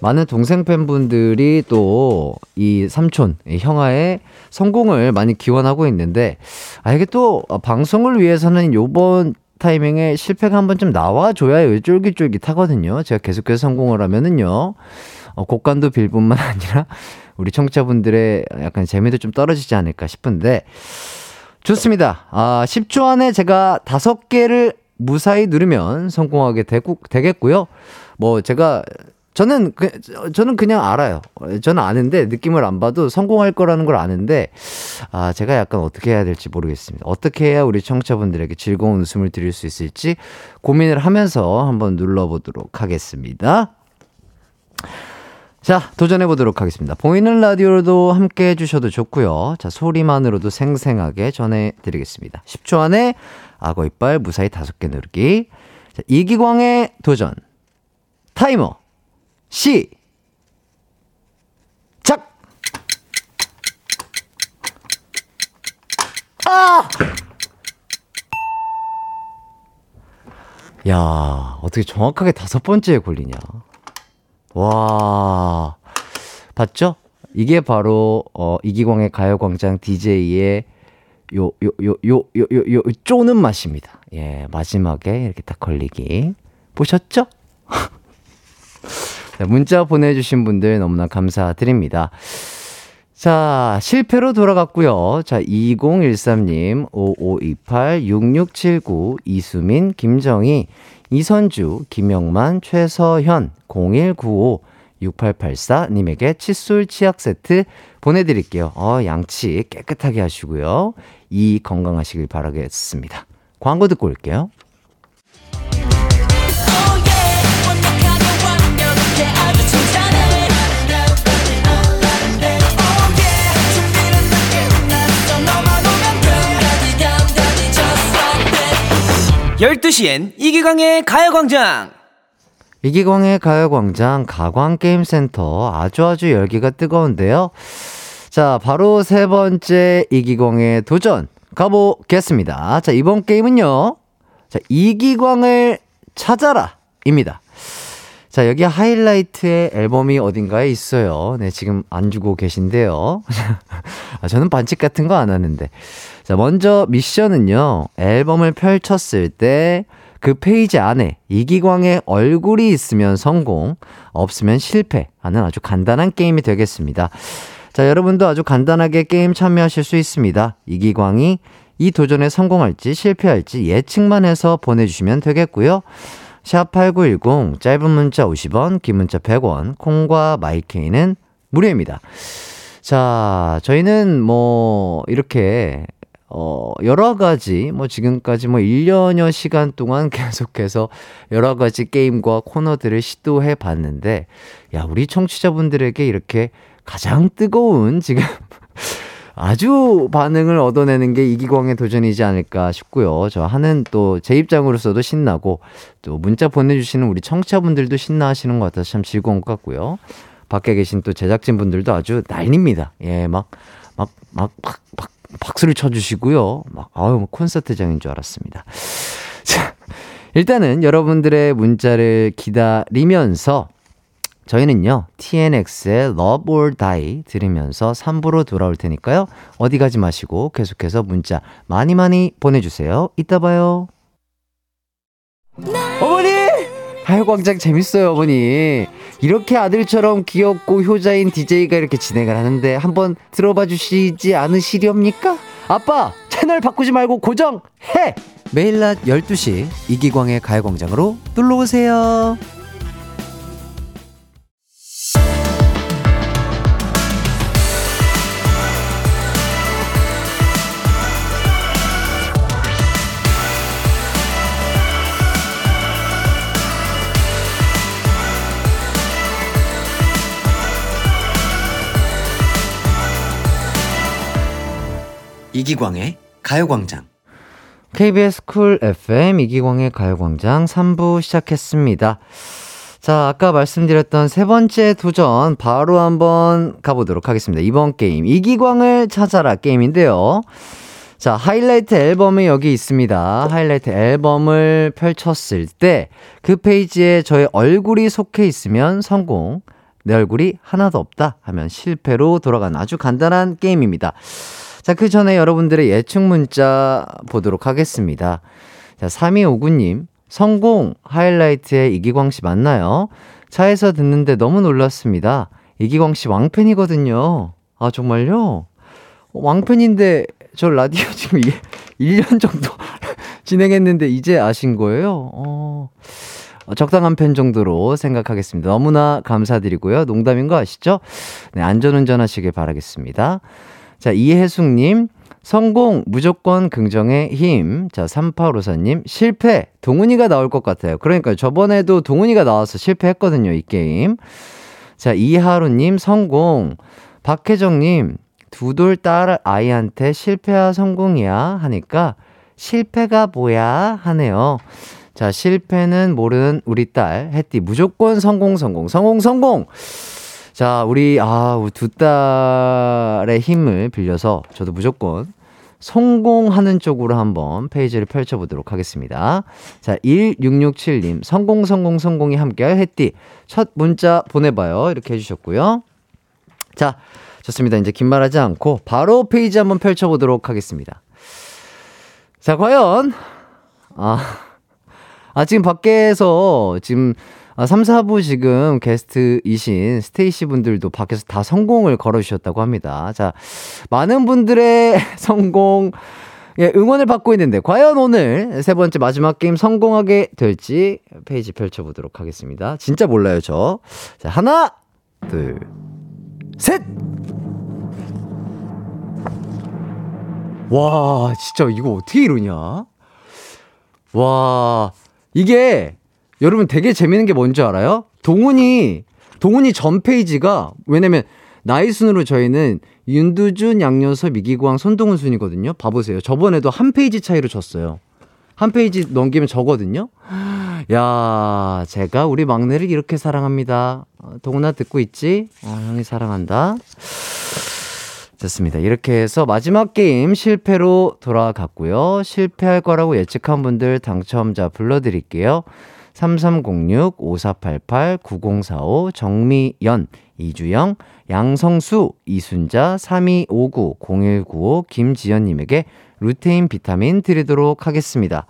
S1: 많은 동생 팬분들이 또 이 삼촌, 이 형아의 성공을 많이 기원하고 있는데, 아, 이게 또 방송을 위해서는 요번 타이밍에 실패가 한번 좀 나와줘야 쫄깃쫄깃하거든요. 제가 계속해서 성공을 하면은요. 어, 곡간도 빌 뿐만 [LAUGHS] 아니라 우리 청취자분들의 약간 재미도 좀 떨어지지 않을까 싶은데 좋습니다. 아, 10초 안에 제가 5개를 무사히 누르면 성공하게 되고, 되겠고요. 뭐 제가 저는 그, 저는 그냥 알아요. 저는 아는데 느낌을 안 봐도 성공할 거라는 걸 아는데 아 제가 약간 어떻게 해야 될지 모르겠습니다. 어떻게 해야 우리 청취자분들에게 즐거운 웃음을 드릴 수 있을지 고민을 하면서 한번 눌러보도록 하겠습니다. 자, 도전해 보도록 하겠습니다. 보이는 라디오로도 함께 해주셔도 좋고요. 자, 소리만으로도 생생하게 전해드리겠습니다. 10초 안에 악어 이빨 무사히 5개 누르기. 자, 이기광의 도전. 타이머. 시. 작! 아! 야, 어떻게 정확하게 다섯 번째에 걸리냐. 와, 봤죠? 이게 바로, 어, 이기광의 가요광장 DJ의 요, 요, 요, 요, 요, 요, 요, 쪼는 맛입니다. 예, 마지막에 이렇게 딱 걸리기. 보셨죠? [LAUGHS] 문자 보내주신 분들 너무나 감사드립니다. 자, 실패로 돌아갔고요. 자, 2013님, 5528, 6679, 이수민, 김정희, 이선주, 김영만, 최서현, 0195, 6884님에게 칫솔 치약 세트 보내드릴게요. 어, 양치 깨끗하게 하시고요. 이 건강하시길 바라겠습니다. 광고 듣고 올게요.
S4: 열두 시엔 이기광의 가요광장
S1: 이기광의 가요광장 가광게임센터 아주 아주 열기가 뜨거운데요. 자, 바로 세 번째 이기광의 도전 가보겠습니다. 자, 이번 게임은요. 자, 이기광을 찾아라 입니다. 자, 여기 하이라이트의 앨범이 어딘가에 있어요. 네, 지금 안 주고 계신데요. [LAUGHS] 아, 저는 반칙 같은 거 안 하는데. 자, 먼저 미션은요. 앨범을 펼쳤을 때 그 페이지 안에 이기광의 얼굴이 있으면 성공, 없으면 실패 하는 아주 간단한 게임이 되겠습니다. 자, 여러분도 아주 간단하게 게임 참여하실 수 있습니다. 이기광이 이 도전에 성공할지 실패할지 예측만 해서 보내주시면 되겠고요. 샵8910 짧은 문자 50원, 긴 문자 100원, 콩과 마이케이는 무료입니다. 자, 저희는 뭐 이렇게 어, 여러 가지, 뭐, 지금까지 뭐, 1년여 시간 동안 [LAUGHS] 계속해서 여러 가지 게임과 코너들을 시도해 봤는데, 야, 우리 청취자분들에게 이렇게 가장 뜨거운 지금 [LAUGHS] 아주 반응을 얻어내는 게 이기광의 도전이지 않을까 싶고요. 저 하는 또 제 입장으로서도 신나고 또 문자 보내주시는 우리 청취자분들도 신나 하시는 것 같아서 참 즐거운 것 같고요. 밖에 계신 또 제작진분들도 아주 난립니다. 예, 막, 막, 막, 막, 막 박수를 쳐주시고요. 막, 아유, 뭐 콘서트장인 줄 알았습니다. [LAUGHS] 자, 일단은 여러분들의 문자를 기다리면서 저희는요, TNX의 Love or Die 들으면서 3부로 돌아올 테니까요. 어디 가지 마시고 계속해서 문자 많이 많이 보내주세요. 이따 봐요. 하여광장 재밌어요, 어머니. 이렇게 아들처럼 귀엽고 효자인 DJ가 이렇게 진행을 하는데 한번 들어봐 주시지 않으시렵니까? 아빠, 채널 바꾸지 말고 고정해! 매일 낮 12시 이기광의 가요광장으로 놀러오세요.
S4: 이기광의 가요광장
S1: KBS Cool FM 이기광의 가요광장 3부 시작했습니다. 자, 아까 말씀드렸던 세 번째 도전 바로 한번 가보도록 하겠습니다. 이번 게임 이기광을 찾아라 게임인데요. 자, 하이라이트 앨범이 여기 있습니다. 하이라이트 앨범을 펼쳤을 때 그 페이지에 저의 얼굴이 속해 있으면 성공, 내 얼굴이 하나도 없다 하면 실패로 돌아가는 아주 간단한 게임입니다. 자, 그 전에 여러분들의 예측 문자 보도록 하겠습니다. 자, 3259님, 성공 하이라이트의 이기광 씨 맞나요? 차에서 듣는데 너무 놀랐습니다. 이기광 씨 왕팬이거든요. 아, 정말요? 어, 왕팬인데 저 라디오 [LAUGHS] 지금 1년 정도 [LAUGHS] 진행했는데 이제 아신 거예요? 어, 적당한 편 정도로 생각하겠습니다. 너무나 감사드리고요. 농담인 거 아시죠? 네, 안전운전 하시길 바라겠습니다. 자, 이혜숙님, 성공 무조건 긍정의 힘. 자, 3854님, 실패. 동훈이가 나올 것 같아요. 그러니까 저번에도 동훈이가 나와서 실패했거든요, 이 게임. 자, 이하루님, 성공. 박혜정님, 두 돌 딸 아이한테 실패야 성공이야 하니까 실패가 뭐야 하네요. 자, 실패는 모르는 우리 딸, 혜띠. 무조건 성공, 성공, 성공, 성공! 자, 우리, 아, 두 딸의 힘을 빌려서 저도 무조건 성공하는 쪽으로 한번 페이지를 펼쳐보도록 하겠습니다. 자, 1667님, 성공, 성공, 성공이 함께할 햇띠. 첫 문자 보내봐요. 이렇게 해주셨고요. 자, 좋습니다. 이제 긴 말하지 않고 바로 페이지 한번 펼쳐보도록 하겠습니다. 자, 과연, 아, 아, 지금 밖에서 지금 아, 3, 4부 지금 게스트이신 스테이시 분들도 밖에서 다 성공을 걸어주셨다고 합니다. 자, 많은 분들의 [LAUGHS] 성공, 예, 응원을 받고 있는데, 과연 오늘 세 번째 마지막 게임 성공하게 될지 페이지 펼쳐보도록 하겠습니다. 진짜 몰라요, 저. 자, 하나, 둘, 셋! 와, 진짜 이거 어떻게 이러냐? 와, 이게 여러분 되게 재밌는 게 뭔지 알아요? 동훈이 동훈이 전 페이지가 왜냐면 나이 순으로 저희는 윤두준, 양요섭, 이기광, 손동훈 순이거든요. 봐보세요. 저번에도 한 페이지 차이로 졌어요. 한 페이지 넘기면 저거든요. 야, 제가 우리 막내를 이렇게 사랑합니다. 어, 동훈아 듣고 있지? 어, 형이 사랑한다. 좋습니다. 이렇게 해서 마지막 게임 실패로 돌아갔고요. 실패할 거라고 예측한 분들 당첨자 불러드릴게요. 3306-5488-9045 정미연 이주영 양성수 이순자 3259-0195 김지연님에게 루테인 비타민 드리도록 하겠습니다.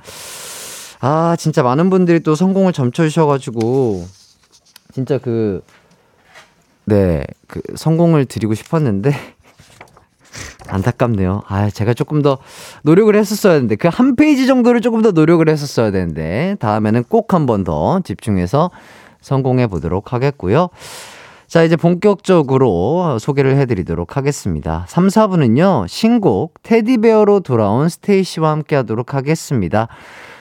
S1: 아 진짜 많은 분들이 또 성공을 점쳐주셔가지고 진짜 그 네, 그 성공을 드리고 싶었는데 안타깝네요. 아, 제가 조금 더 노력을 했었어야 되는데, 그 한 페이지 정도를 조금 더 노력을 했었어야 되는데, 다음에는 꼭 한 번 더 집중해서 성공해 보도록 하겠고요. 자, 이제 본격적으로 소개를 해드리도록 하겠습니다. 3, 4부는요, 신곡 Teddy Bear로 돌아온 스테이시와 함께 하도록 하겠습니다.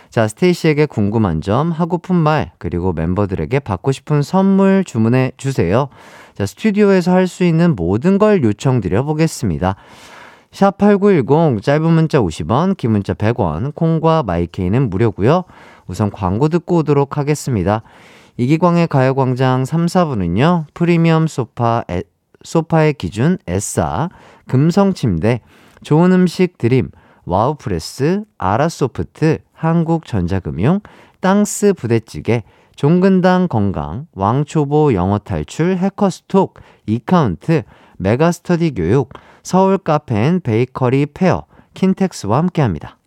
S1: 자, 스테이시에게 궁금한 점, 하고픈 말, 그리고 멤버들에게 받고 싶은 선물 주문해 주세요. 자, 스튜디오에서 할 수 있는 모든 걸 요청드려 보겠습니다. 샵8910 짧은 문자 50원, 긴 문자 100원, 콩과 my K는 무료고요. 우선 광고 듣고 오도록 하겠습니다. 이기광의 가요광장 3, 4부는요. 프리미엄 소파, 에, 소파의 기준 에싸, 금성 침대, 좋은 음식 드림, 와우프레스, 아라소프트, 한국전자금융, 땅스 부대찌개, 종근당 건강, 왕초보 영어 탈출, 해커스톡, 이카운트, 메가스터디 교육, 서울 카페인 베이커리 페어, 킨텍스와 함께합니다.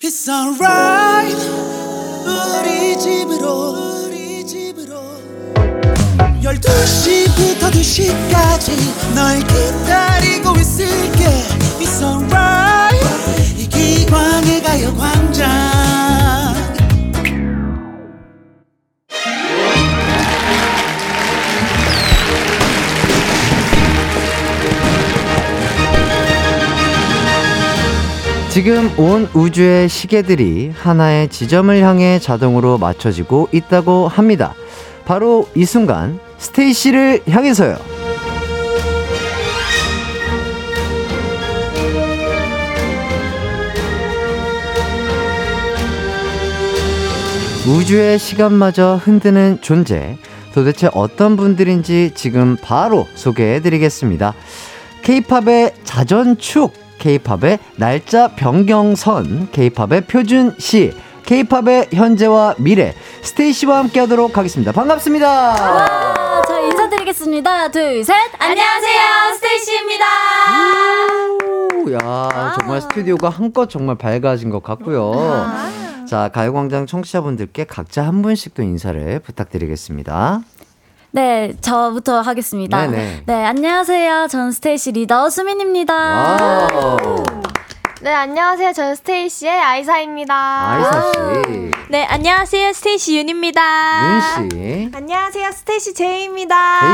S5: It's alright. 우리 집으로 우리 집으로. 12시부터 2시까지 널 기다리고 있을게. It's alright. 이기광의 가요광장
S1: 지금 온 우주의 시계들이 하나의 지점을 향해 자동으로 맞춰지고 있다고 합니다. 바로 이 순간 스테이시를 향해서요. 우주의 시간마저 흔드는 존재. 도대체 어떤 분들인지 지금 바로 소개해 드리겠습니다. 케이팝의 자전축, 케이팝의 날짜 변경선, 케이팝의 표준시, 케이팝의 현재와 미래, 스테이시와 함께 하도록 하겠습니다. 반갑습니다.
S6: 와, 저 인사드리겠습니다. 둘, 셋. 안녕하세요. 스테이시입니다.
S1: 오, 야, 정말 스튜디오가 한껏 정말 밝아진 것 같고요. 자, 가요광장 청취자분들께 각자 한 분씩 또 인사를 부탁드리겠습니다.
S6: 네, 저부터 하겠습니다.
S1: 네네.
S6: 네, 안녕하세요. 전 스테이시 리더 수민입니다.
S7: 네, 안녕하세요. 저는 스테이시의 아이사입니다.
S1: 아이사 씨,
S7: 네, 안녕하세요. 스테이시 윤입니다.
S1: 윤 씨,
S7: 안녕하세요. 스테이시 제이입니다.
S1: 제이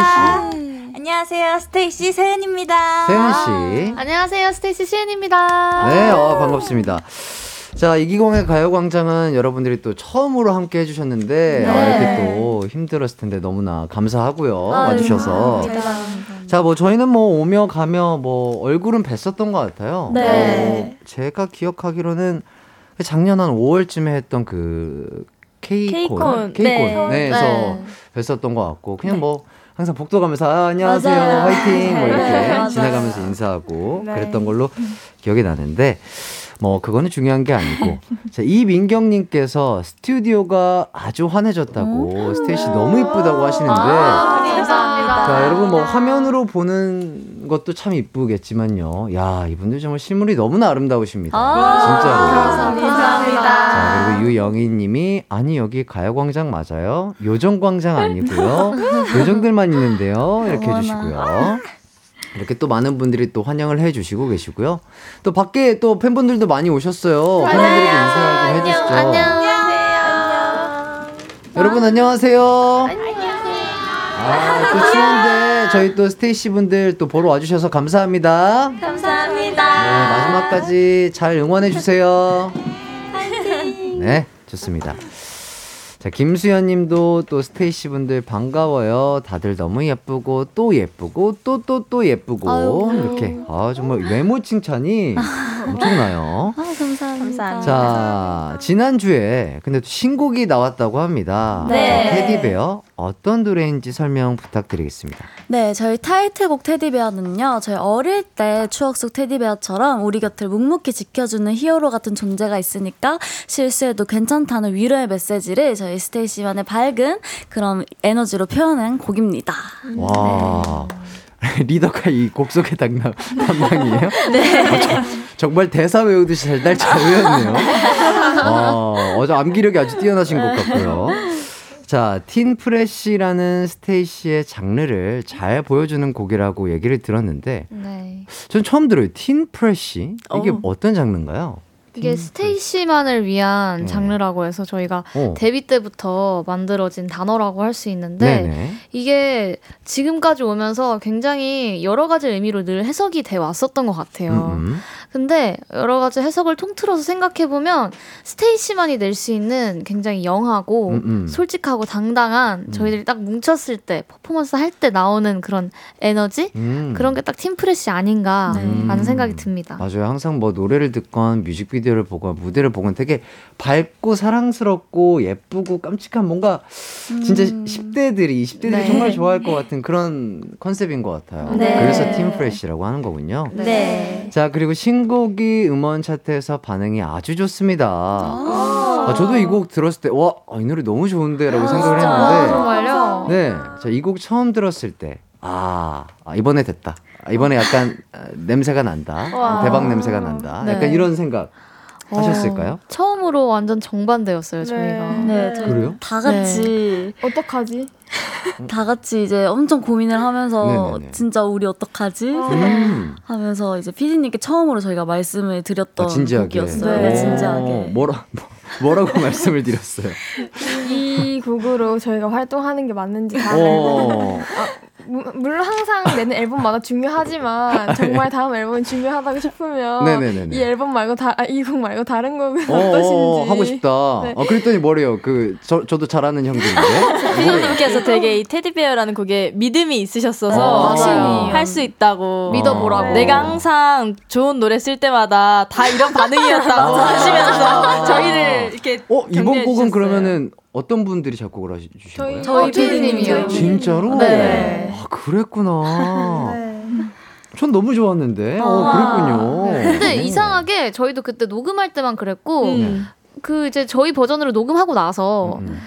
S1: 씨,
S7: 안녕하세요. 스테이시 세은입니다.
S1: 세은 씨.
S7: 안녕하세요. 스테이시 시은입니다.
S1: 네, 어, 반갑습니다. 자, 이기광의 가요광장은 여러분들이 또 처음으로 함께 해주셨는데, 아, 이렇게 또 힘들었을 텐데 너무나 감사하고요. 와주셔서. 자, 뭐 저희는 뭐 오며 가며 뭐 얼굴은 뵀었던 것 같아요.
S6: 네.
S1: 어, 제가 기억하기로는 작년 한 5월쯤에 했던 그 케이콘,
S7: 케이콘.
S1: 케이콘,
S7: 네.
S1: 네에서
S7: 네.
S1: 뵀었던 것 같고 그냥 뭐 항상 복도 가면서 아, 안녕하세요,
S6: 맞아요.
S1: 화이팅 뭐 이렇게 [LAUGHS]
S6: 네, 맞아요.
S1: 지나가면서 인사하고
S7: 네.
S1: 그랬던 걸로 기억이 나는데 뭐 그거는 중요한 게 아니고 [LAUGHS] 자, 이민경님께서 스튜디오가 아주 환해졌다고 스테이시 너무 이쁘다고 하시는데
S7: 감사합니다.
S1: 자, 여러분 뭐 화면으로 보는 것도 참 이쁘겠지만요. 야, 이분들 정말 실물이 너무나 아름다우십니다. 진짜로.
S7: 감사합니다.
S1: 자, 그리고 유영희 님이 아니 여기 가요광장 맞아요? 요정광장 아니고요. [LAUGHS] 요정들만 있는데요. 이렇게 해 주시고요. [LAUGHS] 이렇게 또 많은 분들이 또 환영을 해 주시고 계시고요. 또 밖에 또 팬분들도 많이 오셨어요. 팬분들에게 인사 좀 해주시죠. 여러분 안녕하세요. 아, 또 추운데 저희 또 스테이시 분들 또 보러 와주셔서 감사합니다.
S7: 감사합니다.
S1: 네, 마지막까지 잘 응원해 주세요. 네, 좋습니다. 자, 김수현 님도 또 스테이시 분들 반가워요. 다들 너무 예쁘고 또 예쁘고 또 또또 예쁘고
S6: 아이고.
S1: 이렇게 아 정말 외모 칭찬이 엄청나요. [LAUGHS]
S6: 아, 감사합니다.
S7: 감사합니다.
S1: 자, 지난주에 근데 또 신곡이 나왔다고 합니다.
S6: 네.
S1: 자, 테디베어 어떤 노래인지 설명 부탁드리겠습니다.
S6: 네, 저희 타이틀곡 테디베어는요, 저희 어릴 때 추억 속 테디베어처럼 우리 곁을 묵묵히 지켜주는 히어로 같은 존재가 있으니까 실수해도 괜찮다는 위로의 메시지를 저희 스테이시만의 밝은 그런 에너지로 표현한 곡입니다.
S1: 와. [LAUGHS] 리더가 이 곡 속의 담당, 담당이에요? [LAUGHS] 네. 정말 대사 외우듯이 달달 잘 외웠네요. 어, 어제 암기력이 아주 뛰어나신 것 같고요. 자, Teen Fresh라는 스테이시의 장르를 잘 보여주는 곡이라고 얘기를 들었는데,
S7: 네.
S1: 전 처음 들어요. Teen Fresh? 이게
S6: 어.
S1: 어. 떤 장르인가요?
S7: 이게 스테이시만을 위한
S1: 네.
S7: 장르라고 해서 저희가
S1: 어.
S7: 데뷔 때부터 만들어진 단어라고 할 수 있는데
S1: 네네.
S7: 이게 지금까지 오면서 굉장히 여러 가지 의미로 늘 해석이 돼 왔었던 것 같아요.
S1: 음, 음.
S7: 근데 여러 가지 해석을 통틀어서 생각해 보면 스테이시만이 낼 수 있는 굉장히 영하고
S1: 음, 음.
S7: 솔직하고 당당한 저희들이 딱 뭉쳤을 때 퍼포먼스 할 때 나오는 그런 에너지
S1: 음.
S7: 그런 게 딱 팀프레시 아닌가라는
S1: 음.
S7: 생각이 듭니다.
S1: 맞아요. 항상 뭐 노래를 듣건 뮤직비디오를 보건 무대를 보건 되게 밝고 사랑스럽고 예쁘고 깜찍한 뭔가 진짜 10대들이 20대들이
S7: 네.
S1: 정말 좋아할 것 같은 그런 컨셉인 것 같아요.
S6: 네.
S1: 그래서 팀 프레시라고 하는 거군요.
S6: 네.
S1: 자 그리고 신 곡이 음원 차트에서 반응이 아주 좋습니다. 아, 저도 이 곡 들었을 때 와 이 노래 너무 좋은데 라고 생각을
S7: 아,
S1: 했는데
S7: 정말요?
S1: 네, 이 곡 처음 들었을 때, 아, 아, 이번에 됐다. 아, 이번에 약간 아, 냄새가 난다.
S7: 와.
S1: 대박 냄새가 난다.
S7: 네.
S1: 약간 이런 생각 하셨을까요?
S7: 어, 처음으로 완전 정반대였어요, 저희가.
S6: 네,
S1: 그래요?
S6: 다 같이
S7: 어떡하지? [LAUGHS]
S6: 다 같이 이제 엄청 고민을 하면서
S1: 네네네.
S6: 진짜 우리 어떡하지
S1: 음.
S6: 하면서 이제 피디님께 처음으로 저희가 말씀을 드렸던
S1: 아, 진지하게.
S6: 곡이었어요.
S1: 오,
S6: 네, 진지하게.
S1: 뭐라, 뭐, 뭐라고 [LAUGHS] 말씀을 드렸어요?
S8: 이 곡으로 저희가 활동하는 게 맞는지 다음에
S1: 어,
S8: 무- 물론 항상 내는 앨범마다 중요하지만 [LAUGHS] 정말 다음 앨범이 중요하다고 싶으면
S1: 네네네네.
S8: 이 앨범 말고 이곡 말고 다른 곡은
S1: 어,
S8: 어떠신지
S1: 어, 하고 싶다.
S8: 네.
S1: 어, 그랬더니 뭐래요? 그, 저, 저도 잘하는 형들인데.
S9: 피디님께서 되게 이 테디베어라는 곡에 믿음이
S1: 어,
S9: 있으셨어서
S1: 맞아요.
S9: 할수 있다고
S7: 믿어보라고.
S9: 내가 항상 좋은 노래 쓸 때마다 다 이런 반응이었다고 [LAUGHS] 하시면서 저희를 이렇게
S1: 어, 이번
S9: 격려해
S1: 곡은
S9: 주셨어요.
S1: 그러면 어떤 분들이 작곡을
S8: 저희
S1: 거예요?
S7: 저희 피디님이요.
S1: 진짜로?
S9: 네.
S1: 아, 그랬구나. [LAUGHS] 전 너무 좋았는데. 어, 그랬군요.
S7: 근데
S1: 네.
S7: 이상하게 저희도 그때 녹음할 때만 그랬고
S9: 음.
S7: 그 이제 저희 버전으로 녹음하고 나서
S1: 음,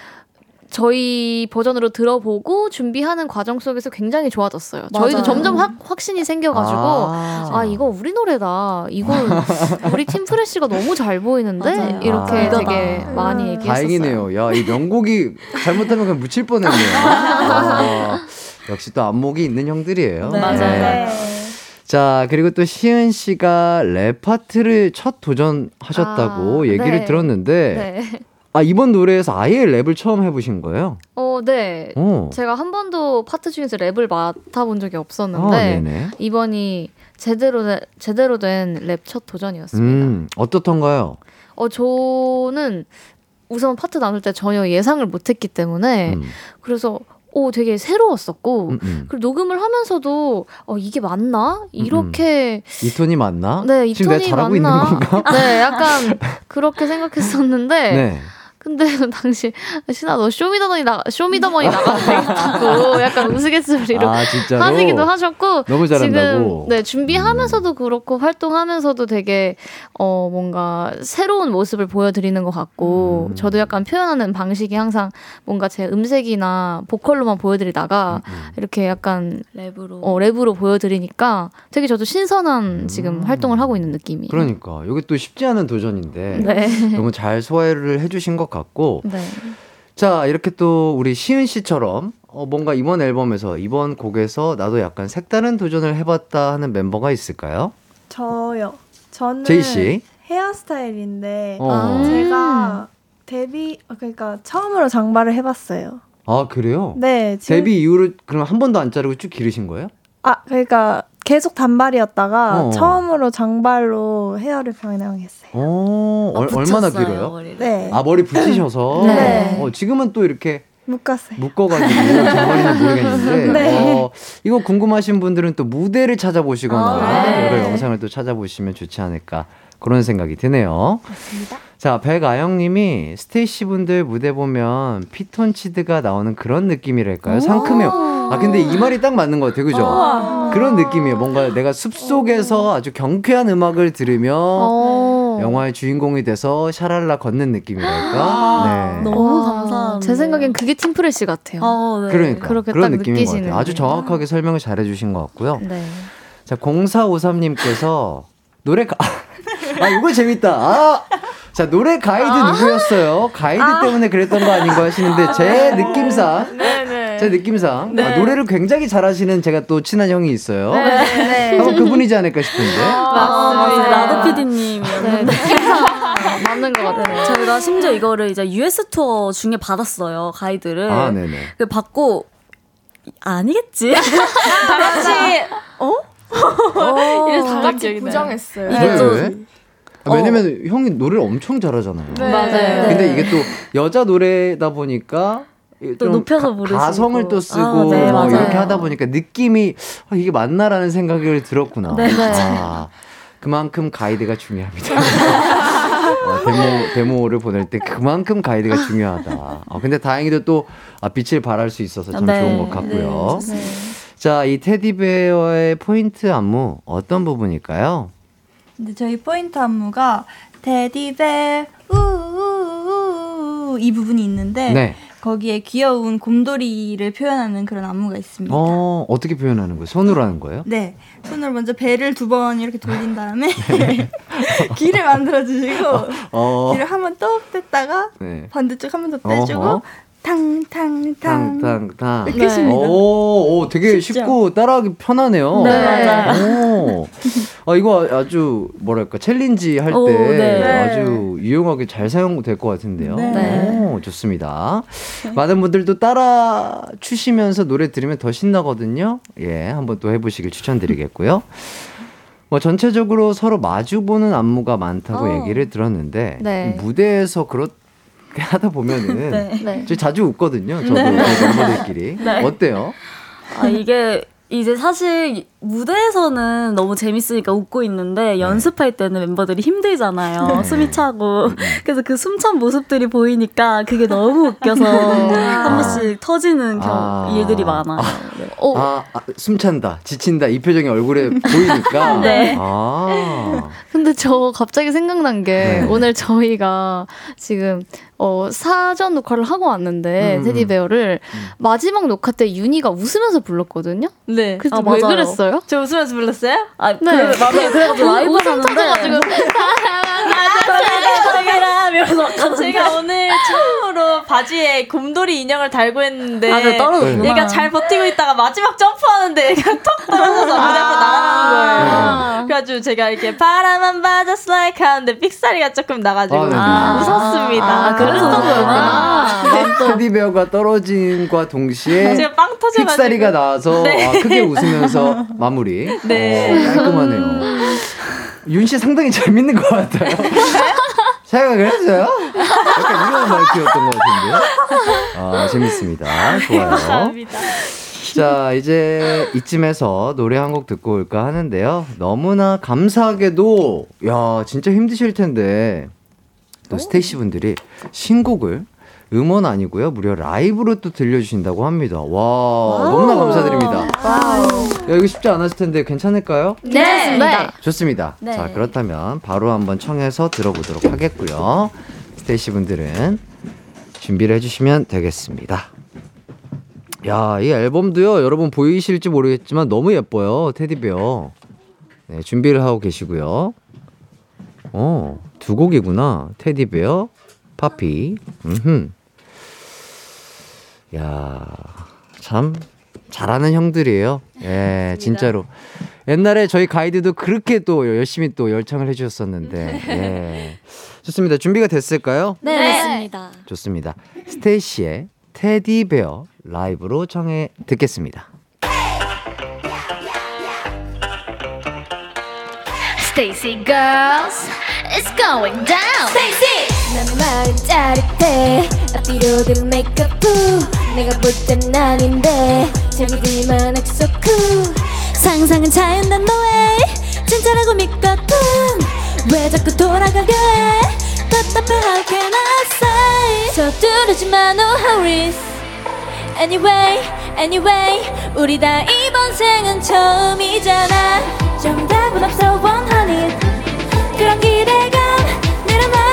S7: 저희 버전으로 들어보고 준비하는 과정 속에서 굉장히 좋아졌어요. 저희도
S6: 맞아요.
S7: 점점 확, 확신이 생겨가지고
S1: 아.
S7: 아, 이거 우리 노래다. 이건 [LAUGHS] 우리 팀 프레쉬가 너무 잘 보이는데
S6: 맞아요.
S7: 이렇게
S1: 아.
S7: 되게 많이 얘기했었어요.
S1: 다행이네요. 야, 이 명곡이 잘못하면 그냥 묻힐 뻔했네요. [LAUGHS] 아, 역시 또 안목이 있는 형들이에요.
S6: 네. 맞아요.
S1: 자, 그리고 또 시은 씨가 랩 파트를 첫 도전하셨다고
S7: 아,
S1: 얘기를
S7: 네.
S1: 들었는데,
S7: 네.
S1: 아, 이번 노래에서 아예 랩을 처음 해보신 거예요?
S7: 어, 네.
S1: 어.
S7: 제가 한 번도 파트 중에서 랩을 맡아본 적이
S1: 아,
S7: 없었는데
S1: 네네.
S7: 이번이 제대로 된- 제대로 된 랩 첫 도전이었습니다.
S1: 음, 어떻던가요?
S7: 어 저는 우선 파트 나눌 때 전혀 예상을 못했기 때문에
S1: 음,
S7: 그래서 오 되게 새로웠었고
S1: 음, 음.
S7: 그리고 녹음을 하면서도 어 이게 맞나 이렇게
S1: 이 톤이 맞나?
S7: 네, 이
S1: 지금 내가
S7: 톤이 맞나?
S1: 있는 건가? [LAUGHS]
S7: 네 약간 그렇게 생각했었는데
S1: 네.
S7: 근데 [LAUGHS] 당시 신아 너 쇼미더머니 나 쇼미더머니 나가도 되겠다고 [LAUGHS] 약간 우스갯소리로
S1: 아?
S7: 하시기도 하셨고? 지금 네 준비하면서도 그렇고 활동하면서도 되게 어 뭔가 새로운 모습을 보여드리는 것 같고
S1: 음.
S7: 저도 약간 표현하는 방식이 항상 뭔가 제 음색이나 보컬로만 보여드리다가
S1: 음,
S7: 이렇게 약간
S6: 랩으로.
S7: 어, 랩으로 보여드리니까 되게 저도 신선한 지금 활동을 하고 있는 느낌이에요.
S1: 음. 그러니까. 이게 또 쉽지 않은 도전인데.
S7: 네.
S1: 너무 잘 소화를 해주신 것 같고.
S7: 네.
S1: 자, 이렇게 또 우리 시은 씨처럼 어, 뭔가 이번 앨범에서, 이번 곡에서 나도 약간 색다른 도전을 해봤다 하는 멤버가 있을까요?
S10: 저요. 저는
S1: 제이 씨.
S10: 헤어스타일인데
S1: 어.
S10: 제가 데뷔 어, 그러니까 처음으로 장발을 해봤어요.
S1: 아, 그래요?
S10: 네. 지금-
S1: 데뷔 이후로 그럼 한 번도 안 자르고 쭉 기르신 거예요?
S10: 아 그러니까 계속 단발이었다가
S1: 어.
S10: 처음으로 장발로 헤어를 변형했어요.
S1: 어, 얼, 얼마나 길어요?
S10: 네.
S1: 아, 머리 붙이셔서? [LAUGHS]
S10: 네.
S1: 어, 지금은 또 이렇게
S10: 묶었어요.
S1: 묶어가지고 장발인지 모르겠는데 [LAUGHS]
S10: 네.
S1: 어, 이거 궁금하신 분들은 또 무대를 찾아보시거나
S10: 아, 네.
S1: 여러 영상을 또 찾아보시면 좋지 않을까 그런 생각이 드네요. 자 백아영님이 스테이시 분들 무대 보면 피톤치드가 나오는 그런 느낌이랄까요? 상큼해요. 아 근데 이 말이 딱 맞는 것 같아요, 그죠? 그런 느낌이에요. 뭔가 내가 숲 속에서 아주 경쾌한 음악을 들으며
S7: 어.
S1: 영화의 주인공이 돼서 샤랄라 걷는 느낌이랄까? 네.
S6: 너무 감사합니다.
S7: 제 생각엔 그게 팀프레쉬 같아요.
S6: 어, 네.
S1: 그러니까
S7: 그렇게
S1: 그런
S7: 딱
S1: 느낌인 것
S7: 느끼시는.
S1: 같아요. 아주 정확하게 설명을 잘해주신 것 같고요.
S7: 네.
S1: 자 0453님께서 노래 가... [LAUGHS] 아 이거 재밌다. 아! 자 노래 가이드 누구였어요? 가이드 때문에 그랬던 거 아닌가 하시는데 제 느낌상
S10: 네네.
S1: 제 느낌상
S10: 네.
S1: 아, 노래를 굉장히 잘하시는 제가 또 친한 형이 있어요.
S10: 네.
S1: 아마 그분이지 않을까 싶은데.
S6: 맞습니다. 라드 PD님이었는데. [LAUGHS]
S7: 맞는 것 같아요.
S6: 저희가 심지어 이거를 이제 US 투어 중에 받았어요. 가이드를.
S1: 아 네네.
S6: 그 받고 아니겠지. [LAUGHS]
S8: 다 같이
S6: 어? [LAUGHS]
S8: 이래서 다
S6: 어.
S8: 같이 부정했어요.
S6: 이게
S1: 왜,
S6: 좀
S1: 왜? 아, 왜냐면 형이 노래를 엄청 잘하잖아요.
S8: 네.
S6: 맞아요.
S1: 근데
S6: 네.
S1: 이게 또 여자 노래다 보니까 또좀
S6: 높여서
S1: 가-
S6: 부르시고.
S1: 가성을 또 쓰고
S6: 아, 네,
S1: 뭐. 이렇게 하다 보니까 느낌이 아, 이게 맞나라는 생각을 들었구나.
S6: 네, 네.
S1: 아, 그만큼 가이드가 중요합니다. [LAUGHS] 어, 데모 데모를 보낼 때 그만큼 가이드가 중요하다. 아, 근데 다행히도 또 아, 빛을 발할 수 있어서 참
S6: 네,
S1: 좋은 것 같고요.
S6: 네,
S1: 자, 이 테디베어의 포인트 안무 어떤 부분일까요?
S11: 근데 저희 포인트 안무가 테디베 우우우 이 부분이 있는데
S1: 네.
S11: 거기에 귀여운 곰돌이를 표현하는 그런 안무가 있습니다.
S1: 어, 어떻게 표현하는 거예요? 손으로 하는 거예요?
S11: 네, 손으로 먼저 배를 두 번 이렇게 돌린 다음에 [LAUGHS] 귀를 만들어 주시고
S1: 어.
S11: 귀를 한 번 또 뺐다가
S1: 네.
S11: 반대쪽 한 번 더 빼주고
S1: 어허.
S11: 탕탕탕
S1: 탕탕탕.
S11: 이렇게 하십니다.
S1: 오, 오, 되게 쉽고 따라하기 편하네요.
S11: 네.
S1: 오. 아, 이거 아주 뭐랄까 challenge 할때
S6: 오, 네.
S1: 아주 유용하게 잘 사용될 것 같은데요.
S6: 네.
S1: 오, 좋습니다. 많은 분들도 따라 추시면서 노래 들으면 더 신나거든요. 예, 한번 또 해보시길 추천드리겠고요. 뭐 전체적으로 서로 마주보는 안무가 많다고
S7: 어.
S1: 얘기를 들었는데
S7: 네.
S1: 무대에서 그렇게 [LAUGHS] 하다 보면은
S6: 네.
S7: 네.
S1: 저 자주 웃거든요. 저도
S6: 네.
S1: 저희 멤버들끼리.
S6: 네.
S1: 어때요?
S6: 아, 이게 이제 사실 무대에서는 너무 재밌으니까 웃고
S1: 네.
S6: 있는데 연습할 때는 멤버들이 힘들잖아요. 숨이 차고.
S1: 음,
S6: 그래서 그 숨찬 모습들이 보이니까 그게 너무 웃겨서 한 번씩 터지는 겨-
S1: 아.
S6: 일들이 많아요. 네.
S1: 아, 아, 숨찬다, 지친다 이 표정이 얼굴에 보이니까. [LAUGHS]
S7: 네.
S1: 아.
S7: 근데 저 갑자기 생각난 게
S1: 네.
S7: 오늘 저희가 지금 어, 사전 녹화를 하고 왔는데
S9: 음,
S7: 테디베어를 마지막 녹화 때 윤희가 웃으면서 불렀거든요.
S9: 네.
S7: 그때
S9: 아,
S7: 왜
S9: 맞아요.
S7: 그랬어요?
S9: 저 웃으면서 불렀어요?
S6: 아,
S7: 네.
S6: 그, 맞아요. 그래가지고 라이브
S7: 웃음
S6: 하는데.
S7: 터져가지고
S6: 이러면서
S9: 제가 오늘 처 음으로 바지에 곰돌이 인형을 달고 했는데
S6: 아, 네, 떨어졌구나.
S9: 얘가 잘 버티고 있다가 마지막 점프하는데 얘가 [LAUGHS] 턱 떨어져서 무대 앞으로 날아가는 거예요. 그래가지고 제가 이렇게 바라만 바자 슬라이크 하는데 삑사리가 조금 나가지고
S1: 아, 네네.
S9: 웃었습니다.
S6: 아, 그래서 그랬구나.
S1: 테디 베어가 떨어진과 동시에 [LAUGHS]
S9: 제가 빵 터져가지고
S1: 픽사리가 나와서
S9: 네.
S1: 아, 크게 웃으면서 [LAUGHS] 마무리.
S9: 네.
S1: 어, 깔끔하네요. 윤 씨 상당히 재밌는 것 같아요. 생각을 했어요? 약간 이런 말투였던 것 같은데. 아, 재밌습니다. 좋아요.
S9: 감사합니다.
S1: 자, 이제 이쯤에서 노래 한 곡 듣고 올까 하는데요. 너무나 감사하게도, 야, 진짜 힘드실 텐데, 또 스테이시 분들이 신곡을 음원 아니고요. 무려 라이브로 또 들려주신다고 합니다. 와, 너무나 감사드립니다. 야, 이거 쉽지 않았을 텐데 괜찮을까요?
S7: 네. 네.
S1: 좋습니다.
S6: 네.
S1: 자, 그렇다면 바로 한번 청해서 들어보도록 하겠고요. 스테이시 분들은 준비를 해주시면 되겠습니다. 야, 이 앨범도요, 여러분 보이실지 모르겠지만 너무 예뻐요. Teddy Bear. 네, 준비를 하고 계시고요. 어, 두 곡이구나. 테디베어, 파피. 음흠. 야, 참 잘하는 형들이에요. 예, 진짜로. 옛날에 저희 가이드도 그렇게 또 열심히 또 열창을 해주셨었는데, 예. 좋습니다. 준비가 됐을까요?
S6: 네, 됐습니다.
S1: 좋습니다. 스테이시의 테디베어 라이브로 청해 듣겠습니다.
S12: Stacy girls, it's going down.
S13: Stacy! 난 마음 짜릿해 앞뒤로든 메이크업 내가 볼 땐 아닌데 액수 cool 상상은 자연 난 너의 진짜라고 믿거든. 왜 자꾸 돌아가게? 해 답답해 how can I say 서두르지 마 no hurries. Anyway, anyway 우리 다 이번 생은 처음이잖아. 정답은 없어 honey 그런 기대감 내려놔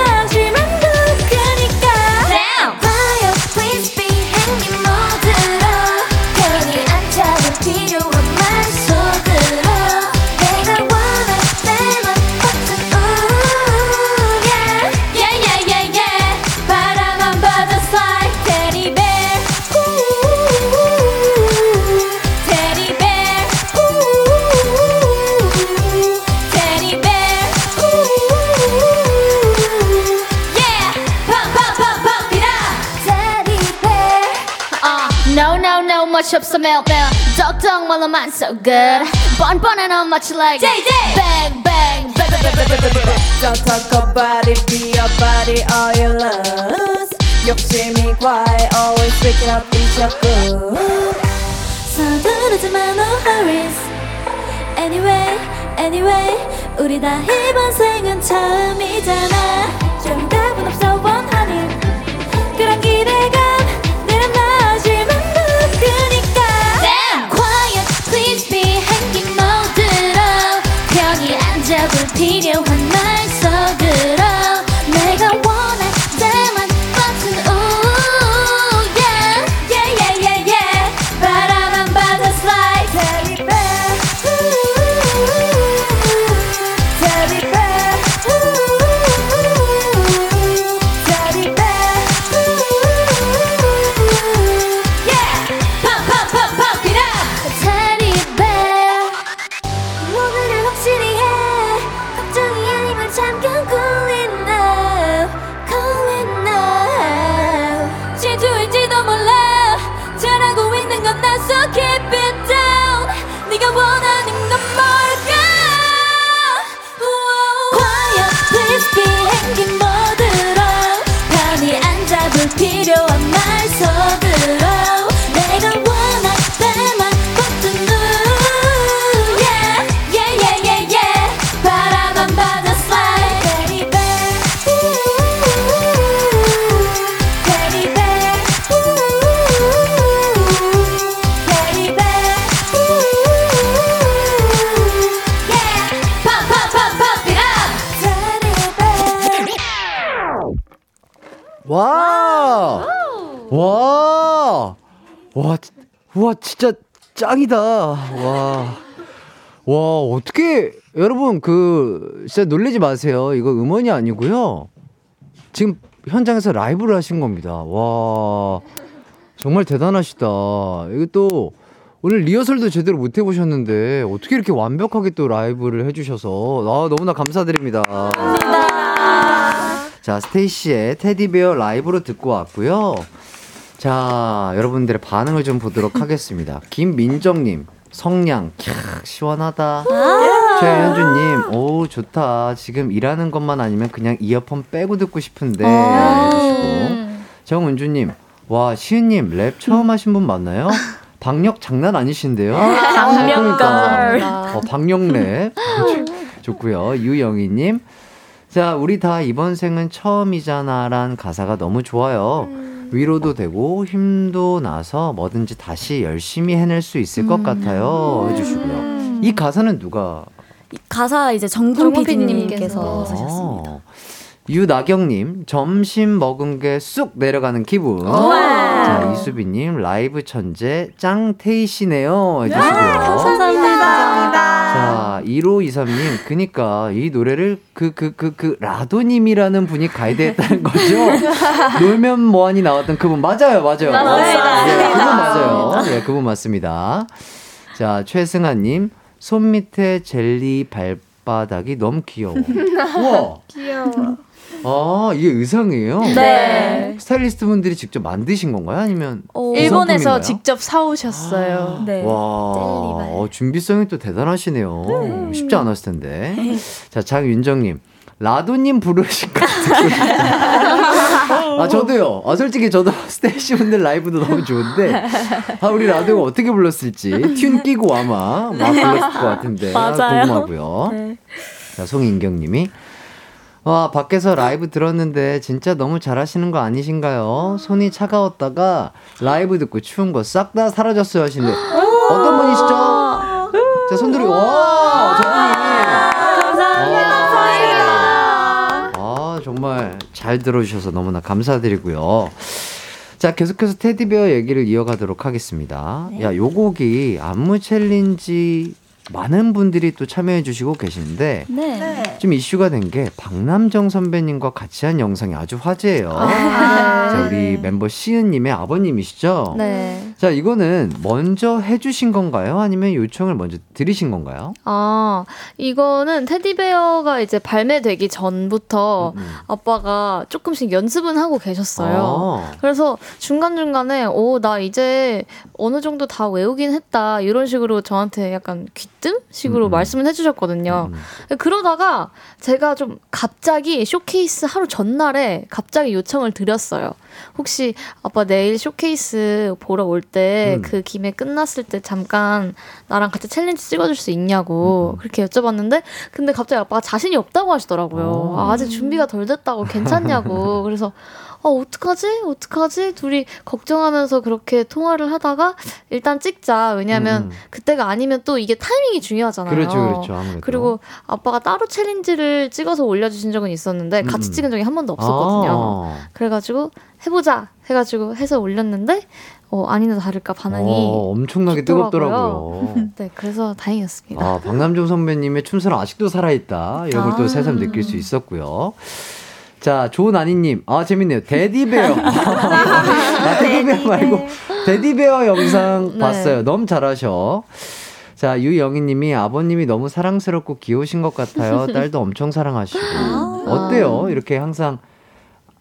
S12: much up some milk there. Dog dog, well, I'm so good. Bun bun and I'm much like
S13: JJ.
S12: bang, bang, bang, bang, bang, bang, bang, bang.
S14: Don't talk about it, be your body, all you lose. 욕심이 과해, always waking up in your good.
S13: 서두르지 마 no hurries Anyway, anyway 우리 다 이번 생은 처음이잖아 정답은 없어 one
S12: 앉아볼 필요한 말 속으
S1: 와, 진짜 짱이다. 와. 와, 어떻게, 여러분, 그, 진짜 놀라지 마세요. 이거 음원이 아니고요. 지금 현장에서 라이브를 하신 겁니다. 와. 정말 대단하시다. 이거 또, 오늘 리허설도 제대로 못 해보셨는데, 어떻게 이렇게 완벽하게 또 라이브를 해주셔서, 아, 너무나 감사드립니다. 자, 스테이시의 테디베어 라이브로 듣고 왔고요. 자, 여러분들의 반응을 좀 보도록 [LAUGHS] 하겠습니다. 김민정님, 성냥, 캬, 시원하다. 최현주님, 오, 좋다. 지금 일하는 것만 아니면 그냥 이어폰 빼고 듣고 싶은데. 해주시고. 정은주님, 와, 시은님, 랩 처음 하신 분 맞나요? [LAUGHS] 박력 장난 아니신데요?
S9: 박력
S1: 그러니까.
S9: girl.
S1: 어, 박력 랩. 좋고요. 유영희님, 자, 우리 다 이번 생은 처음이잖아란 가사가 너무 좋아요. 위로도 되고 힘도 나서 뭐든지 다시 열심히 해낼 수 있을 것 같아요. 해주시고요. 이 가사는 누가?
S6: 가사 이제 정군 PD님께서
S7: PD님께서
S6: 쓰셨습니다.
S1: 어. 유나경님, 점심 먹은 게 쑥 내려가는 기분.
S6: 우와.
S1: 자, 이수빈님, 라이브 천재 짱 테이시네요. 해주시고요.
S6: 감사합니다.
S1: 자, 1523님, 그니까 이 노래를 그, 그, 그, 그, 라도님이라는 분이 가이드했다는 거죠? [LAUGHS] 놀면 뭐하니 나왔던 그분, 맞아요, 맞아요.
S9: 맞습니다.
S1: 예, 그분 맞아요. 예, 그분 맞습니다. 자, 최승아님, 손 밑에 젤리 발 바닥이 너무 귀여워. [LAUGHS] 우와!
S10: 귀여워.
S1: 아, 이게 의상이에요?
S9: 네.
S1: 스타일리스트 분들이 직접 만드신 건가요? 아니면?
S9: 일본에서
S1: 구성품인가요?
S9: 직접 사오셨어요.
S6: 네.
S1: 와, 어, 준비성이 또 대단하시네요. 쉽지 않았을 텐데. 자, 장윤정님. 라도님 부르신 거 듣고 싶다. 아, 저도요. 아, 솔직히 저도 [LAUGHS] 스테이시 분들 라이브도 너무 좋은데, 아, 우리 라도가 어떻게 불렀을지, tune 끼고 아마 막 불렀을 것 같은데, 아, [LAUGHS]
S6: 맞아요.
S1: 궁금하고요.
S6: 네.
S1: 자, 송인경 님이. 와, 밖에서 라이브 들었는데 진짜 너무 잘하시는 거 아니신가요? 손이 차가웠다가 라이브 듣고 추운 거 싹 다 사라졌어요 하시는데 어떤 분이시죠? 자, 손들이 와, 저분이. 정말 잘 들어주셔서 너무나 감사드리고요. 자, 계속해서 테디베어 얘기를 이어가도록 하겠습니다. 야, 요 곡이 안무 챌린지 많은 분들이 또 참여해 주시고 계시는데
S6: 네.
S1: 좀 이슈가 된 게 박남정 선배님과 같이 한 영상이 아주 화제예요.
S7: 아.
S1: 자, 우리 멤버 시은 님의 아버님이시죠?
S7: 네.
S1: 자, 이거는 먼저 해 주신 건가요? 아니면 요청을 먼저 드리신 건가요?
S7: 아, 이거는 Teddy Bear가 이제 발매되기 전부터 아빠가 조금씩 연습은 하고 계셨어요.
S1: 아.
S7: 그래서 중간중간에, 오, 나 이제 어느 정도 다 외우긴 했다. 이런 식으로 저한테 약간 귀띔? 식으로
S1: 음.
S7: 말씀을 해주셨거든요. 그러다가 제가 좀 갑자기 쇼케이스 하루 전날에 갑자기 요청을 드렸어요. 혹시 아빠 내일 쇼케이스 보러 올때
S15: 음.
S7: 그 김에 끝났을 때 잠깐 나랑 같이 챌린지 찍어줄 수 있냐고 그렇게 여쭤봤는데 근데 갑자기 아빠가 자신이 없다고 하시더라고요. 아, 아직 준비가 덜 됐다고 괜찮냐고. 그래서 아, 어떡하지? 어떡하지? 둘이 걱정하면서 그렇게 통화를 하다가 일단 찍자. 왜냐면
S1: 음.
S7: 그때가 아니면 또 이게 타이밍이 중요하잖아요.
S1: 그렇죠, 그렇죠. 아무래도.
S7: 그리고 아빠가 따로 챌린지를 찍어서 올려주신 적은 있었는데 같이
S1: 음.
S7: 찍은 적이 한 번도 없었거든요.
S1: 아.
S7: 그래가지고 해보자 해가지고 해서 올렸는데 어, 아니나 다를까 반응이
S1: 어, 엄청나게 뜨겁더라고요. [LAUGHS]
S7: 네, 그래서 다행이었습니다.
S1: 아, 박남정 선배님의 춤사랑 아직도 살아있다. 이런 걸또
S7: 아.
S1: 새삼 느낄 수 있었고요. 자, 조나니님. 아, 재밌네요. 데디베어. [LAUGHS] 아, 테디베어 말고, 데디베어 영상
S7: 네.
S1: 봤어요. 너무 잘하셔. 자, 유영희님이 아버님이 너무 사랑스럽고 귀여우신 것 같아요. 딸도 엄청 사랑하시고. 어때요? 이렇게 항상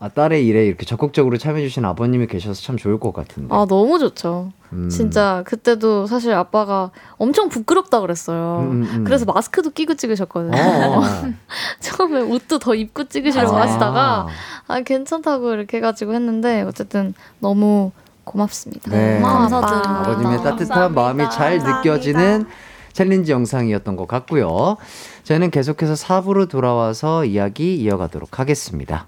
S1: 아, 딸의 일에 이렇게 적극적으로 참여해주신 아버님이 계셔서 참 좋을 것 같은데.
S7: 아 너무 좋죠.
S1: 음.
S7: 진짜 그때도 사실 아빠가 엄청 부끄럽다 그랬어요.
S1: 음, 음, 음.
S7: 그래서 마스크도 끼고 찍으셨거든요.
S1: 어. [LAUGHS]
S7: 처음에 옷도 더 입고 찍으시려고
S1: 아.
S7: 하시다가 아 괜찮다고 이렇게 해가지고 했는데 어쨌든 너무 고맙습니다.
S1: 네.
S7: 감사드립니다.
S1: 아버님의 따뜻한 마음이 잘 느껴지는 챌린지 영상이었던 것 같고요. 저희는 계속해서 4부로 돌아와서 이야기 이어가도록 하겠습니다.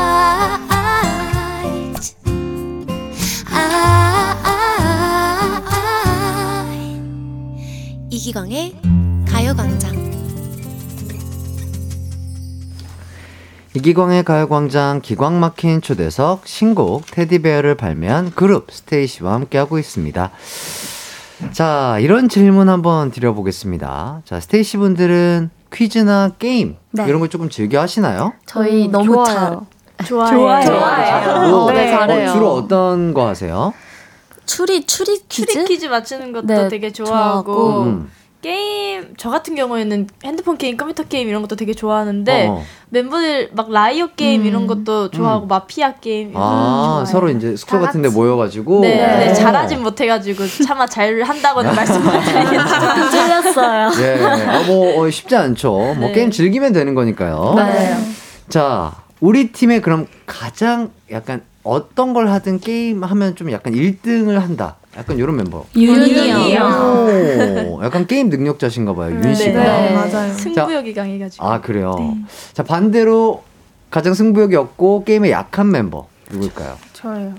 S13: 이기광의 가요광장
S1: 이기광의 가요광장 기광 막힌 초대석 신곡 테디베어를 발매한 그룹 스테이시와 함께하고 있습니다. 자, 이런 질문 한번 드려보겠습니다. 자, 스테이시 분들은 퀴즈나 게임
S6: 네.
S1: 이런 걸 조금 즐겨 하시나요?
S6: 저희
S7: 음,
S6: 너무 잘
S7: 좋아요.
S6: 좋아해요.
S1: 잘하고
S7: 네, 잘해요.
S1: 어, 주로 어떤 거 하세요?
S6: 추리 추리 퀴즈?
S9: 추리 퀴즈 맞추는 것도
S6: 네,
S9: 되게
S6: 좋아하고.
S9: 좋아하고
S1: 음.
S9: 게임 저 같은 경우에는 핸드폰 게임, 컴퓨터 게임 이런 것도 되게 좋아하는데
S1: 어.
S9: 멤버들 막 liar 게임 이런 것도 좋아하고 마피아 게임 이런 것도
S1: 아,
S9: 좋아해요.
S1: 서로 이제 숙소
S9: 다
S1: 같은 데
S9: 같이.
S1: 모여가지고.
S9: 네, 네,
S1: 어.
S9: 잘하진 못해가지고 차마 잘 한다고는 [LAUGHS] 말씀 못 드리겠지만
S6: 찔렸어요.
S1: 예, 아, 뭐, 어, 쉽지 않죠. 뭐,
S9: 네.
S1: 게임 즐기면 되는 거니까요.
S6: 맞아요.
S1: 자, 우리 팀의 그럼 가장 약간 어떤 걸 하든 게임 하면 좀 약간 1등을 한다. 약간 이런 멤버.
S6: 윤이요.
S1: 오, 약간 게임 능력자신가 봐요, 윤 씨가.
S9: 네.
S10: 맞아요.
S9: 승부욕이 강해가지고
S1: 아, 그래요. 자, 반대로 가장 승부욕이 없고 게임에 약한 멤버. 누굴까요?
S10: 저예요.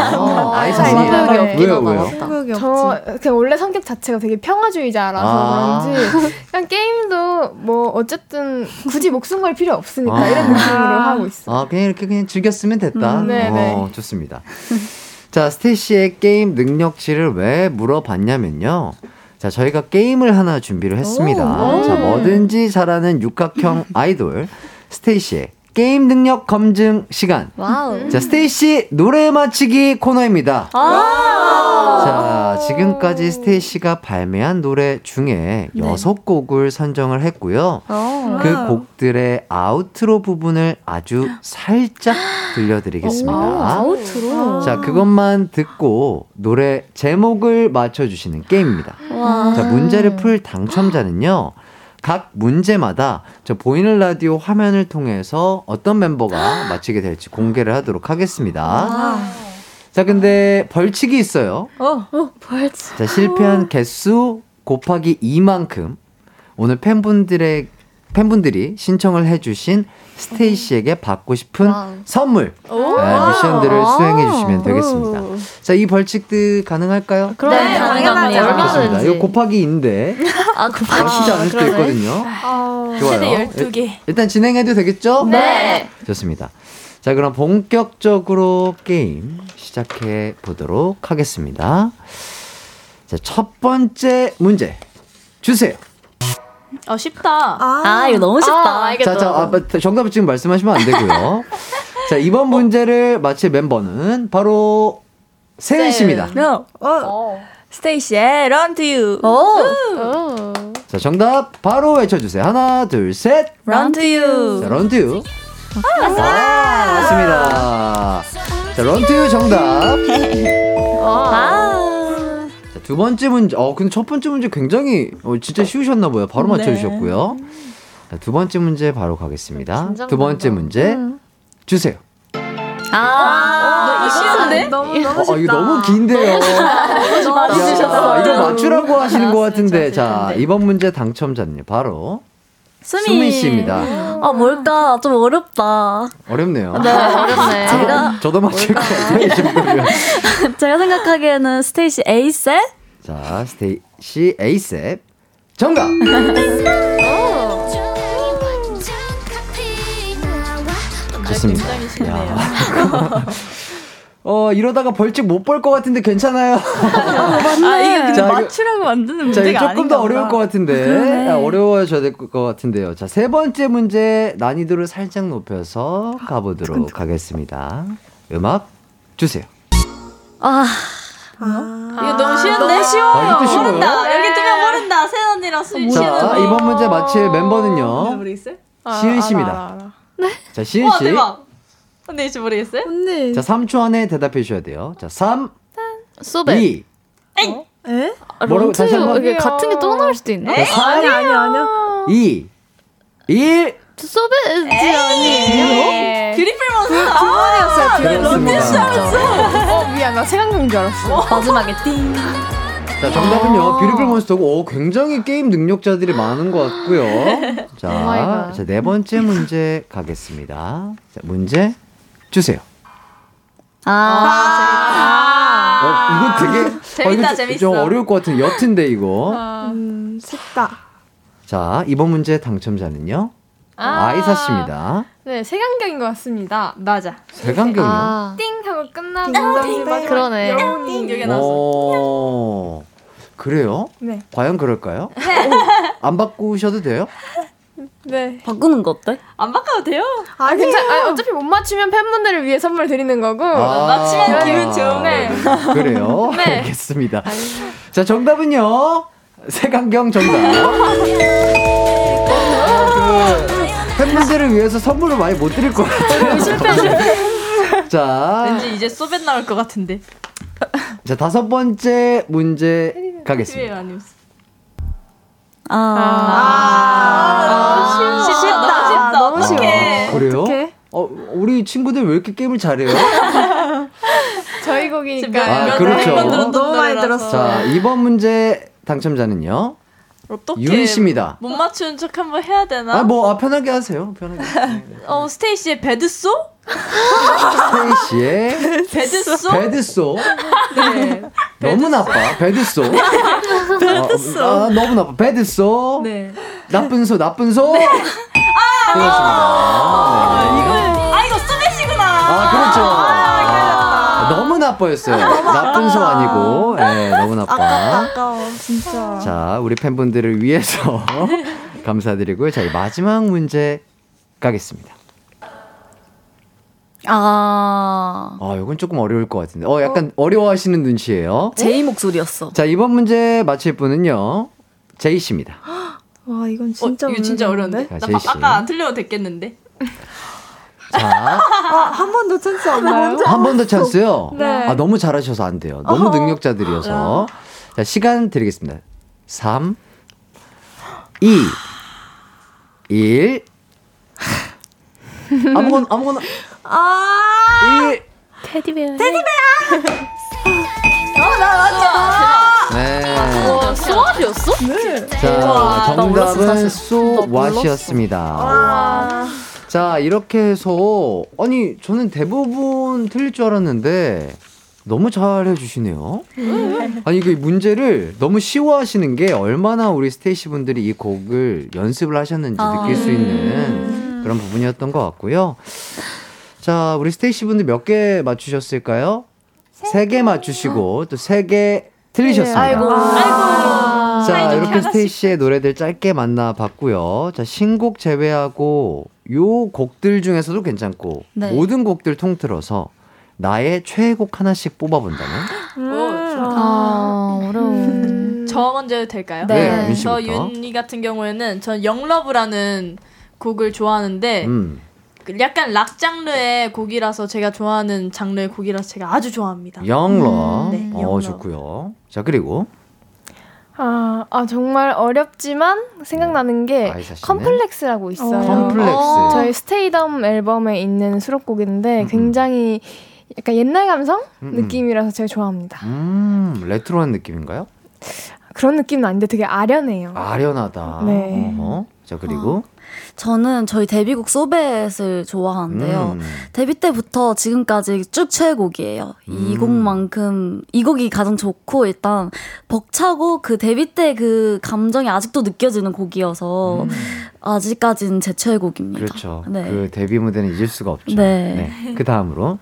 S1: 아,
S10: 하다,
S1: 왜요?
S10: 맞다. 승부욕이 없지.
S8: 저 그냥 원래 성격 자체가 되게 평화주의자라서
S1: 아.
S8: 그런지 그냥 게임도 뭐 어쨌든 굳이 목숨 걸 필요 없으니까
S1: 아.
S8: 이런 느낌으로 하고 있어.
S1: 아, 그냥 이렇게 그냥 즐겼으면 됐다.
S8: 음, 네, 네.
S1: 어, 좋습니다. 자, 스테이시의 게임 능력치를 왜 물어봤냐면요. 자, 저희가 게임을 하나 준비를 했습니다. 자, 뭐든지 잘하는 육각형 아이돌 스테이시의 게임 능력 검증 시간.
S6: wow.
S1: 자, 스테이시 노래 맞히기 코너입니다. 자, 지금까지 스테이시가 발매한 노래 중에 여섯 곡을 선정을 했고요. 그 곡들의 outro 부분을 아주 살짝 들려드리겠습니다.
S6: 아우트로.
S1: 자, 그것만 듣고 노래 제목을 맞춰주시는 게임입니다.
S6: 와.
S1: 자, 문제를 풀 당첨자는요. 각 문제마다 저 보이는 라디오 화면을 통해서 어떤 멤버가 [GASPS] 맞히게 될지 공개를 하도록 하겠습니다. 자, 근데 벌칙이 있어요.
S6: 어, 벌칙.
S1: 자, 실패한 개수 곱하기 2만큼 오늘 팬분들의 팬분들이 신청을 해주신 스테이시에게 받고 싶은 선물 네, 미션들을 수행해 주시면 되겠습니다. 자, 이 벌칙들 가능할까요?
S7: 그럼 네, 가능합니다. 얼마든지.
S1: 이거 곱하기 2인데
S6: 아, 곱하기.
S1: 쉽지 않을 수도. 있거든요. 좋아요.
S9: 최대 12개
S1: 일단 진행해도 되겠죠?
S7: 네.
S1: 좋습니다. 자, 그럼 본격적으로 게임 시작해 보도록 하겠습니다. 자, 첫 번째 문제 주세요.
S9: 어 쉽다
S6: 아, 이거 너무 쉽다.
S7: 아.
S1: 자, 자, 아, 마- 정답을 지금 말씀하시면 안 되고요. [LAUGHS] 자, 이번 문제를 맞힐 멤버는 바로 세은 씨입니다.
S9: No.
S7: 어.
S9: 스테이시의 Run to You
S7: 어.
S1: 자, 정답 바로 외쳐주세요. 하나, 둘, 셋.
S9: Run to You
S1: 자, 런투. 아, 맞습니다. 자, 런투 정답.
S6: 아.
S1: 자, 두 번째 문제. 어, 근데 첫 번째 문제 굉장히 어, 진짜 쉬우셨나 봐요. 바로 맞춰주셨고요. 자, 두 번째 문제 바로 가겠습니다. 두 번째 문제 주세요.
S6: 아.
S9: 너무 쉬운데?
S10: 너무 너무
S1: 어, 이거 너무 긴데요. 야, 이거 맞추라고 하시는 것 같은데. 자, 이번 문제 당첨자는요. 바로
S6: 수미.
S1: 수민 씨입니다.
S6: 아, 뭘까? 좀 어렵다.
S1: 어렵네요.
S7: 네, 어렵네.
S6: 제가,
S1: 저도 맞힐 것 같아요. [LAUGHS]
S6: 제가 생각하기에는 스테이시 ASAP?
S1: 자, 스테이시 ASAP 정답. 좋습니다. 야. [LAUGHS] 어 이러다가 벌칙 못볼것 같은데 괜찮아요.
S9: 아 이게 근데
S1: 자, 이거-
S9: 맞추라고 만드는
S1: 자,
S9: 문제가
S1: 이거 조금 더 어려울 것 같은데 아, 어려워져야 될 것 같은데요. 자, 세 번째 문제 난이도를 살짝 높여서 가보도록 하겠습니다. 음악 주세요.
S6: 아,
S9: 이거 너무 쉬운데? 쉬워요
S1: 아?
S9: 모른다 여기 두명 모른다 세연 언니랑 수진
S1: 자,
S9: 씨는
S1: 이번 문제 맞힐 멤버는요. 시은 씨입니다. 자, 시은
S9: 와
S1: 씨.
S9: 대박 언니 혹시 모르겠어요?
S10: 언니.
S1: 자, 3초 안에 대답해 주셔야 돼요. 자, 3,
S7: 수배.
S1: 2,
S10: 에?
S1: 뭐라고 다시 한 번?
S7: 이게 같은 게 또 나올 수도 있나?
S1: 네, 삼,
S10: 아니 아니 아니요.
S1: 2, 1.
S7: So Bad지 아니에요?
S9: Beautiful Monster.
S11: 두 번이었어요.
S1: 그렇습니다.
S11: 어 미안 나 색안경인 줄 알았어.
S9: 마지막에 띵.
S1: 자, 정답은요. Beautiful Monster고, 오, 굉장히 게임 능력자들이 많은 것 같고요. [LAUGHS] 자,
S7: oh my god.
S1: 자, 네 번째 문제 가겠습니다. 자, 문제 주세요.
S9: 아,
S1: 어, 이거 되게.
S9: 재밌다,
S1: 이거 좀-
S9: 재밌어.
S1: 좀 어려울 것 같은 여튼데, 이거.
S10: 음 쉽다.
S1: 자, 이번 문제 당첨자는요.
S11: 아.
S1: 아이사 씨입니다.
S11: 네 세강경인 것 같습니다. 맞아.
S1: 세강경이요.
S7: 아,
S11: 띵 하고 끝나고
S7: 그러네.
S11: 여운이
S9: 여기 나왔어.
S1: 어, 그래요?
S11: 네.
S1: 과연 그럴까요? 안 바꾸셔도 돼요? [LAUGHS]
S11: 네.
S6: 바꾸는 거 어때?
S9: 안 바꿔도 돼요?
S11: 아 괜찮. 아 어차피 못 맞추면 팬분들을 위해 선물 드리는 거고.
S1: 아.
S9: 맞추면 기분 좋은
S11: 네.
S1: 그래요? [LAUGHS]
S11: 네.
S1: 알겠습니다. 자, 정답은요. 세강경 정답. 그 팬분들을 위해서 선물을 많이 못 드릴 것 같아요. 자,
S9: 왠지 이제 소벳 나올 것 같은데.
S1: 자 다섯 번째 문제 가겠습니다.
S9: 많이 웃어.
S6: 아,
S9: 아, 쉽다. 너무 쉽다.
S10: 너무 쉬워.
S9: 어떡해.
S1: 그래요?
S10: 어떡해?
S1: 어, 우리 친구들 왜 이렇게 게임을 잘해요? [LAUGHS]
S11: 저희 곡이니까.
S1: 아, 그렇죠.
S10: 너무 많이 들었어.
S1: 자, 이번 문제 당첨자는요.
S9: 어떻게
S1: 윤이 씨입니다.
S9: 못 맞추는 척 한번 해야 되나?
S1: 아, 뭐, 아, 편하게 하세요. 편하게. [LAUGHS]
S9: 어, 스테이시의 Bad So?
S1: 스테이시의
S9: Bad
S1: So? Bad So.
S9: 네.
S1: 너무 나빠. 베드소.
S9: 베드소. [LAUGHS]
S1: 어, 아, 너무 나빠. 베드소.
S9: 네.
S1: 나쁜 소, 나쁜 소.
S9: 아,
S1: 그렇습니다. 네.
S9: 아, 이거 소벳이구나.
S1: 아, 그렇죠. 너무 나빠였어요. 나쁜 소 아니고, 예, 너무 나빠.
S10: 아까워 진짜.
S1: 자, 우리 팬분들을 위해서 감사드리고요. 자, 이 마지막 문제 가겠습니다.
S6: 아,
S1: 아, 이건 조금 어려울 것 같은데. 어, 약간 어? 려워하시는 눈치예요.
S6: 제이 목소리였어.
S1: 자, 이번 문제 맞힐 분은요. 제이 씨입니다. [GASPS]
S10: 와 이건 진짜
S9: 어, 이거 진짜? 어려운데?
S1: 자,
S9: 나
S1: 제이 씨.
S9: 바- 아까 안 틀려도 됐겠는데? [LAUGHS]
S1: 자,
S10: 아 한 번 더 찬스 없나요?
S1: 한 번 더 찬스요.
S10: 네.
S1: 아, 너무 잘하셔서 안 돼요. 너무 능력자들이어서. 자, 시간 드리겠습니다. 3, 2, 1. 아무거나, 아무거나.
S10: 아
S1: 1.
S7: 테디베어. [LAUGHS]
S10: 어나 맞죠.
S1: 네.
S7: 와, 수아리였어?
S10: 네.
S1: 자,
S6: 와, 나 몰랐어,
S1: 정답은.
S6: 나
S1: 소왓이었습니다.
S10: 와.
S1: 자, 이렇게 해서, 아니, 저는 대부분 틀릴 줄 알았는데, 너무 잘 해주시네요. 아니, 그 문제를 너무 쉬워하시는 게 얼마나 우리 스테이시 분들이 이 곡을 연습을 하셨는지
S6: 아.
S1: 느낄 수 있는 그런 부분이었던 것 같고요. 자, 우리 스테이시 분들 몇 개 맞추셨을까요? 세 개 맞추시고, 또 세 개 틀리셨습니다.
S6: 아이고.
S10: 아이고.
S1: 자, 이렇게. 스테이시의 노래들 짧게 만나봤고요. 자, 신곡 제외하고 요 곡들 중에서도 괜찮고
S6: 네.
S1: 모든 곡들 통틀어서 나의 최애곡 하나씩 뽑아본다면?
S9: 오, 좋다.
S7: 아, 어려워.
S9: 저 먼저 될까요?
S1: 네, 윤
S9: 저. 윤이 같은 경우에는 전 영러브라는 곡을 좋아하는데
S1: 음.
S9: 그 약간 락 장르의 곡이라서 제가 좋아하는 장르의 곡이라서 제가 아주 좋아합니다.
S1: Young Luv.
S9: 네,
S1: 어,
S9: Young Luv.
S1: 좋고요. 자, 그리고
S11: 아, 아 정말 어렵지만 생각나는 게? Complex라고 있어요.
S1: 컴플렉스.
S11: 어, 저희 STAYDOM 앨범에 있는 수록곡인데 굉장히 약간 옛날 감성
S1: 음, 음.
S11: 느낌이라서 제가 좋아합니다.
S1: 음, 레트로한 느낌인가요?
S11: 그런 느낌은 아닌데 되게 아련해요.
S1: 아련하다.
S11: 네.
S1: 어허. 자, 그리고
S6: 저는 저희 데뷔곡 소벳을 좋아하는데요.
S1: 음.
S6: 데뷔 때부터 지금까지 쭉 최애곡이에요. 이
S1: 음.
S6: 곡만큼 이 곡이 가장 좋고 일단 벅차고 그 데뷔 때 그 감정이 아직도 느껴지는 곡이어서 아직까지는 제 최애곡입니다.
S1: 음. 그렇죠.
S6: 네.
S1: 그 데뷔 무대는 잊을 수가 없죠.
S6: 네.
S1: 그 다음으로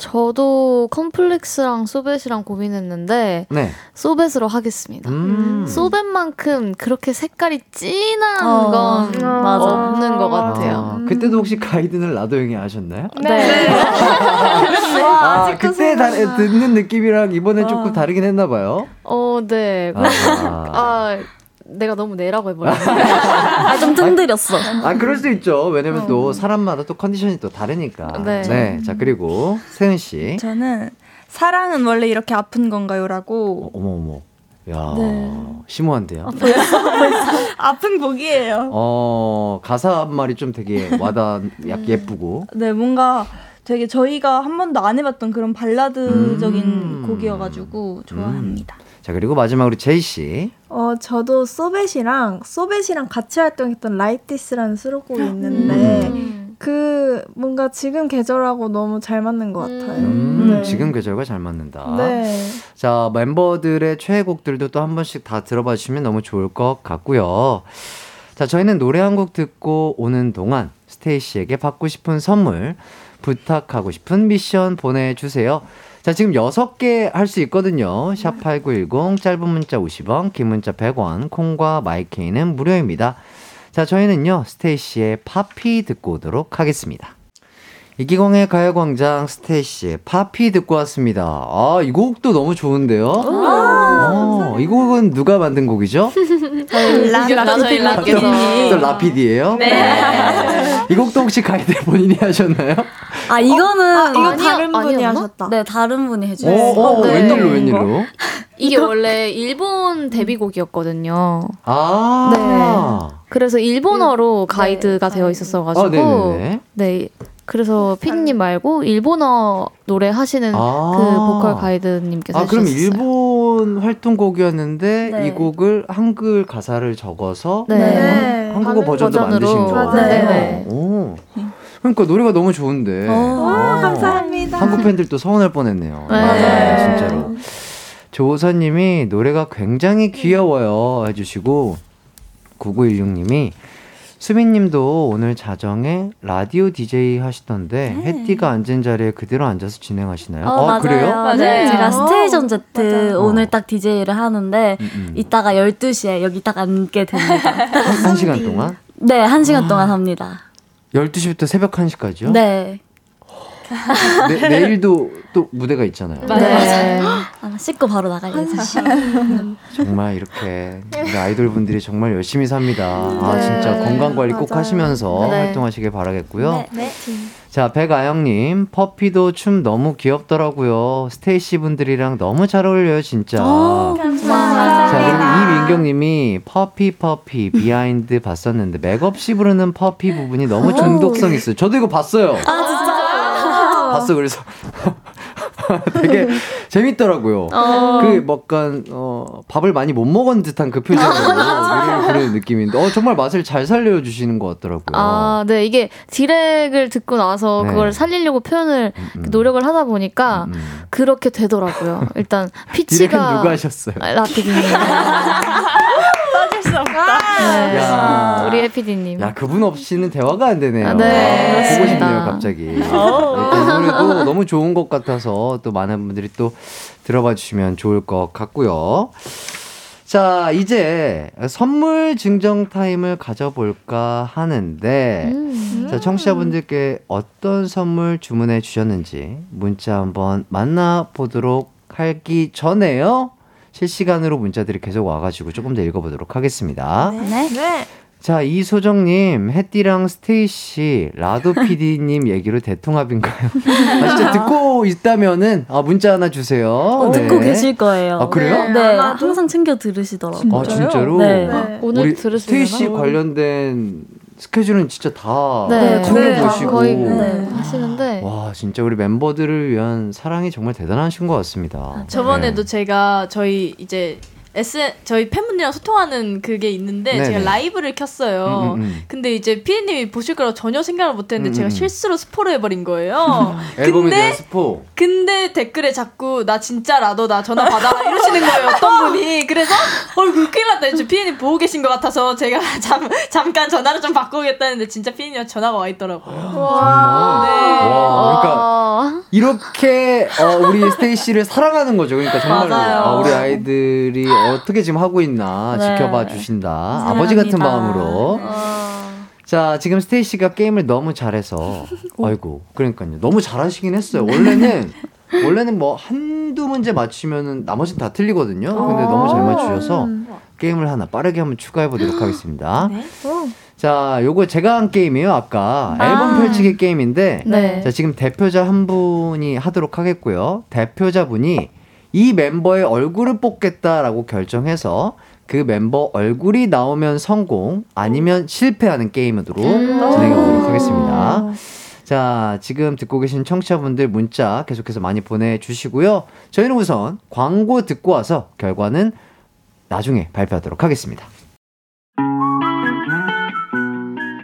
S7: 저도 컴플렉스랑 소벳이랑 고민했는데
S1: 네.
S7: 소벳으로 하겠습니다.
S1: 음.
S7: 소벳만큼 그렇게 색깔이 진한
S6: 어,
S7: 건
S6: 맞아.
S7: 없는 것 같아요.
S1: 아, 그때도 혹시 가이드는 라도 형이 하셨나요?
S7: 네. [LAUGHS]
S1: 아, 그때 다, 듣는 느낌이랑 이번엔 조금 다르긴 했나 봐요.
S7: 어, 네.
S1: 아. [LAUGHS]
S7: 아, 내가 너무 내라고 해버렸네. [LAUGHS]
S6: 아, 좀 뜸들였어.
S1: 아, 그럴 수 있죠. 왜냐면 또 사람마다 또 컨디션이 또 다르니까.
S7: 네.
S1: 자, 그리고 세은 씨.
S10: 저는 사랑은 원래 이렇게 아픈 건가요 라고
S1: 어머, 어머. 야,
S10: 네.
S1: 심오한데요. [LAUGHS]
S10: 아픈 곡이에요.
S1: 어, 가사 한 말이 좀 되게 와닿, 약 예쁘고.
S10: 네, 뭔가 되게 저희가 한 번도 안 해봤던 그런 발라드적인
S1: 음.
S10: 곡이어가지고 좋아합니다.
S1: 자, 그리고 마지막으로 제이 씨.
S10: 어, 저도 소벳이랑 소벳이랑 같이 활동했던 라이티스라는 수록곡이 있는데
S1: 음.
S10: 그 뭔가 지금 계절하고 너무 잘 맞는 것 같아요.
S1: 음,
S10: 네.
S1: 지금 계절과 잘 맞는다.
S10: 네.
S1: 자, 멤버들의 최애곡들도 또 한 번씩 다 들어봐 주시면 너무 좋을 것 같고요. 자, 저희는 노래 한 곡 듣고 오는 동안 스테이시에게 받고 싶은 선물, 부탁하고 싶은 미션 보내주세요. 자, 지금 6개 할 수 있거든요. 샵8910, 짧은 문자 50원, 긴 문자 100원, 콩과 마이케이는 무료입니다. 자, 저희는요, 스테이시의 파피 듣고 오도록 하겠습니다. 이기광의 가요광장 스테이시의 파피 듣고 왔습니다. 아, 이 곡도 너무 좋은데요? 어, 이 곡은 누가 만든 곡이죠? [LAUGHS]
S7: 저희 라디오
S1: 또 라피디예요?
S6: 네.
S1: 이 곡도 혹시 가이드 본인이 하셨나요?
S6: 아 이거는
S10: 아, 이거
S6: 아니요,
S10: 다른 분이
S6: 아니었나?
S10: 하셨다.
S6: 네 다른 분이
S1: 어,
S6: 해주셨어요.
S1: 어,
S6: 네.
S1: 웬일로 웬일로?
S7: 이게 원래 일본 데뷔곡이었거든요.
S1: 아,
S7: 그래서 일본어로 가이드가 되어 있었어가지고
S1: 아, 네네네.
S7: 네. 그래서 피디님 말고 일본어 노래 하시는
S1: 아.
S7: 그 보컬 가이드님께서
S1: 아, 그럼
S7: 해주셨어요.
S1: 일본 활동곡이었는데
S6: 네.
S1: 이 곡을 한글 가사를 적어서
S7: 네.
S10: 네.
S1: 한국어 버전도
S7: 버전으로.
S1: 만드신 거
S10: 맞아요.
S7: 네.
S1: 오. 그러니까 노래가 너무 좋은데.
S6: 어.
S1: 어.
S10: 감사합니다.
S1: 한국 팬들 또 서운할 뻔했네요.
S7: 네.
S1: 맞아요, 진짜로. 조호선님이 노래가 굉장히 귀여워요 해주시고 9916님이 수빈님도 오늘 자정에 라디오 DJ 하시던데 해띠가 앉은 자리에 그대로 앉아서 진행하시나요?
S6: 어, 맞아요.
S1: 그래요?
S6: 네, 제가
S10: 어,
S6: 스테이션 Z
S10: 맞아요.
S6: 오늘 딱 DJ를 하는데
S1: 음, 음.
S6: 이따가 12시에 여기 딱 앉게 됩니다.
S1: 한, 한 시간 동안?
S6: 네, 한 시간 동안 합니다.
S1: 12시부터 새벽 1시까지요?
S6: 네.
S1: 내, [LAUGHS] 내일도 또 무대가 있잖아요.
S7: 네.
S6: 아, 씻고 바로 나갈 예정. [LAUGHS]
S1: 정말 이렇게 우리 아이돌 분들이 정말 열심히 삽니다. 아
S7: 네.
S1: 진짜 건강 관리 꼭
S10: 맞아요.
S1: 하시면서
S7: 네.
S1: 활동하시길 바라겠고요.
S6: 네.
S1: 자 백아영님 Poppy도 춤 너무 귀엽더라고요. 스테이시 분들이랑 너무 잘 어울려요 진짜. 자 그리고 이민경님이 Poppy Poppy behind 봤었는데 맥없이 부르는 Poppy 부분이 너무 중독성 있어요. 저도 이거 봤어요.
S6: 아?
S1: 봤어 그래서 [LAUGHS] 되게 [LAUGHS] 재밌더라고요. 그 약간 어, 밥을 많이 못 먹은 듯한 그 표정으로 노래를 부르는 느낌인데 어, 정말 맛을 잘 살려주시는 것 같더라고요.
S7: 아, 네. 이게 디렉을 듣고 나서
S1: 네.
S7: 그걸 살리려고 표현을
S1: 음.
S7: 노력을 하다 보니까
S1: 음.
S7: 그렇게 되더라고요. 일단 [LAUGHS]
S1: 디렉은
S7: 피치가
S1: 누가 하셨어요?
S7: 아, 라피디님.
S10: 빠질 수 없다.
S7: 네.
S1: 야.
S7: 우리 해피디님.
S1: 야 그분 없이는 대화가 안 되네요.
S7: 아, 네,
S1: 아, 보고. 싶네요 갑자기. 일단 노래도 너무 좋은 것 같아서 또 많은 분들이 또 들어봐 주시면 좋을 것 같고요. 자 이제 선물 증정 타임을 가져볼까 하는데
S7: 음.
S1: 자 청취자분들께 어떤 선물 주문해 주셨는지 문자 한번 만나보도록 하기 전에요. 실시간으로 문자들이 계속 와가지고 조금 더 읽어보도록 하겠습니다.
S6: 네.
S10: 네.
S1: 자, 이소정님, 햇띠랑 스테이씨, 라도 [LAUGHS] PD님 얘기로 대통합인가요? 아, 진짜 듣고 있다면은, 아, 문자 하나 주세요.
S6: 어, 듣고
S1: 네.
S6: 계실 거예요.
S1: 아, 그래요?
S6: 네,
S10: 아마도?
S6: 항상 챙겨 들으시더라고요.
S1: 아, 진짜로?
S6: 네.
S10: 네.
S7: 오늘 들으시려나?
S1: 스테이씨 관련된 스케줄은 진짜 다
S7: 네,
S1: 챙겨
S7: 거의,
S1: 보시고.
S7: 거의
S6: 네.
S7: 하시는데.
S1: 와, 진짜 우리 멤버들을 위한 사랑이 정말 대단하신 것 같습니다.
S9: 저번에도
S1: 네.
S9: 제가 저희 이제 S 저희 팬분들이랑 소통하는 그게 있는데
S1: 네네.
S9: 제가 라이브를 켰어요.
S1: 음, 음, 음.
S9: 근데 이제 피디님이 보실 거라고 전혀 생각을 못했는데
S1: 음,
S9: 제가
S1: 음.
S9: 실수로 스포를 해버린 거예요. [LAUGHS]
S1: 앨범에 대한
S9: 근데
S1: 스포.
S9: 근데 댓글에 자꾸 나 진짜 라도 나 전화 받아라 이러시는 거예요 어떤 분이 그래서 어이구 큰일 났다 이제 피디님 보고 계신 것 같아서 제가 [LAUGHS] 잠, 잠깐 전화를 좀 바꾸겠다 했는데 진짜 피디님 전화가 와 있더라고요
S1: 와,
S9: 네.
S1: 그러니까
S7: 어,
S1: 이렇게 어, 우리 스테이씨를 사랑하는 거죠. 그러니까 정말
S9: 맞아요.
S1: 아, 우리 아이들이 어떻게 지금 하고 있나
S6: 네.
S1: 지켜봐 주신다. 아버지 같은
S6: 사랑합니다.
S1: 마음으로. 자, 지금 스테이씨가 게임을 너무 잘해서 아이고. 그러니까요. 너무 잘하시긴 했어요. 원래는 [LAUGHS] 원래는 뭐 한두 문제 맞추면은 나머지는 다 틀리거든요. 근데 너무 잘 맞추셔서 게임을 하나 빠르게 한번 추가해 보도록 하겠습니다. 자, 요거 제가 한 게임이에요. 아까 앨범 펼치기 게임인데
S7: 네.
S1: 자, 지금 대표자 한 분이 하도록 하겠고요. 대표자분이 이 멤버의 얼굴을 뽑겠다라고 결정해서 그 멤버 얼굴이 나오면 성공 아니면 실패하는 게임으로 진행해 보도록 하겠습니다. 자, 지금 듣고 계신 청취자분들 문자 계속해서 많이 보내주시고요. 저희는 우선 광고 듣고 와서 결과는 나중에 발표하도록 하겠습니다.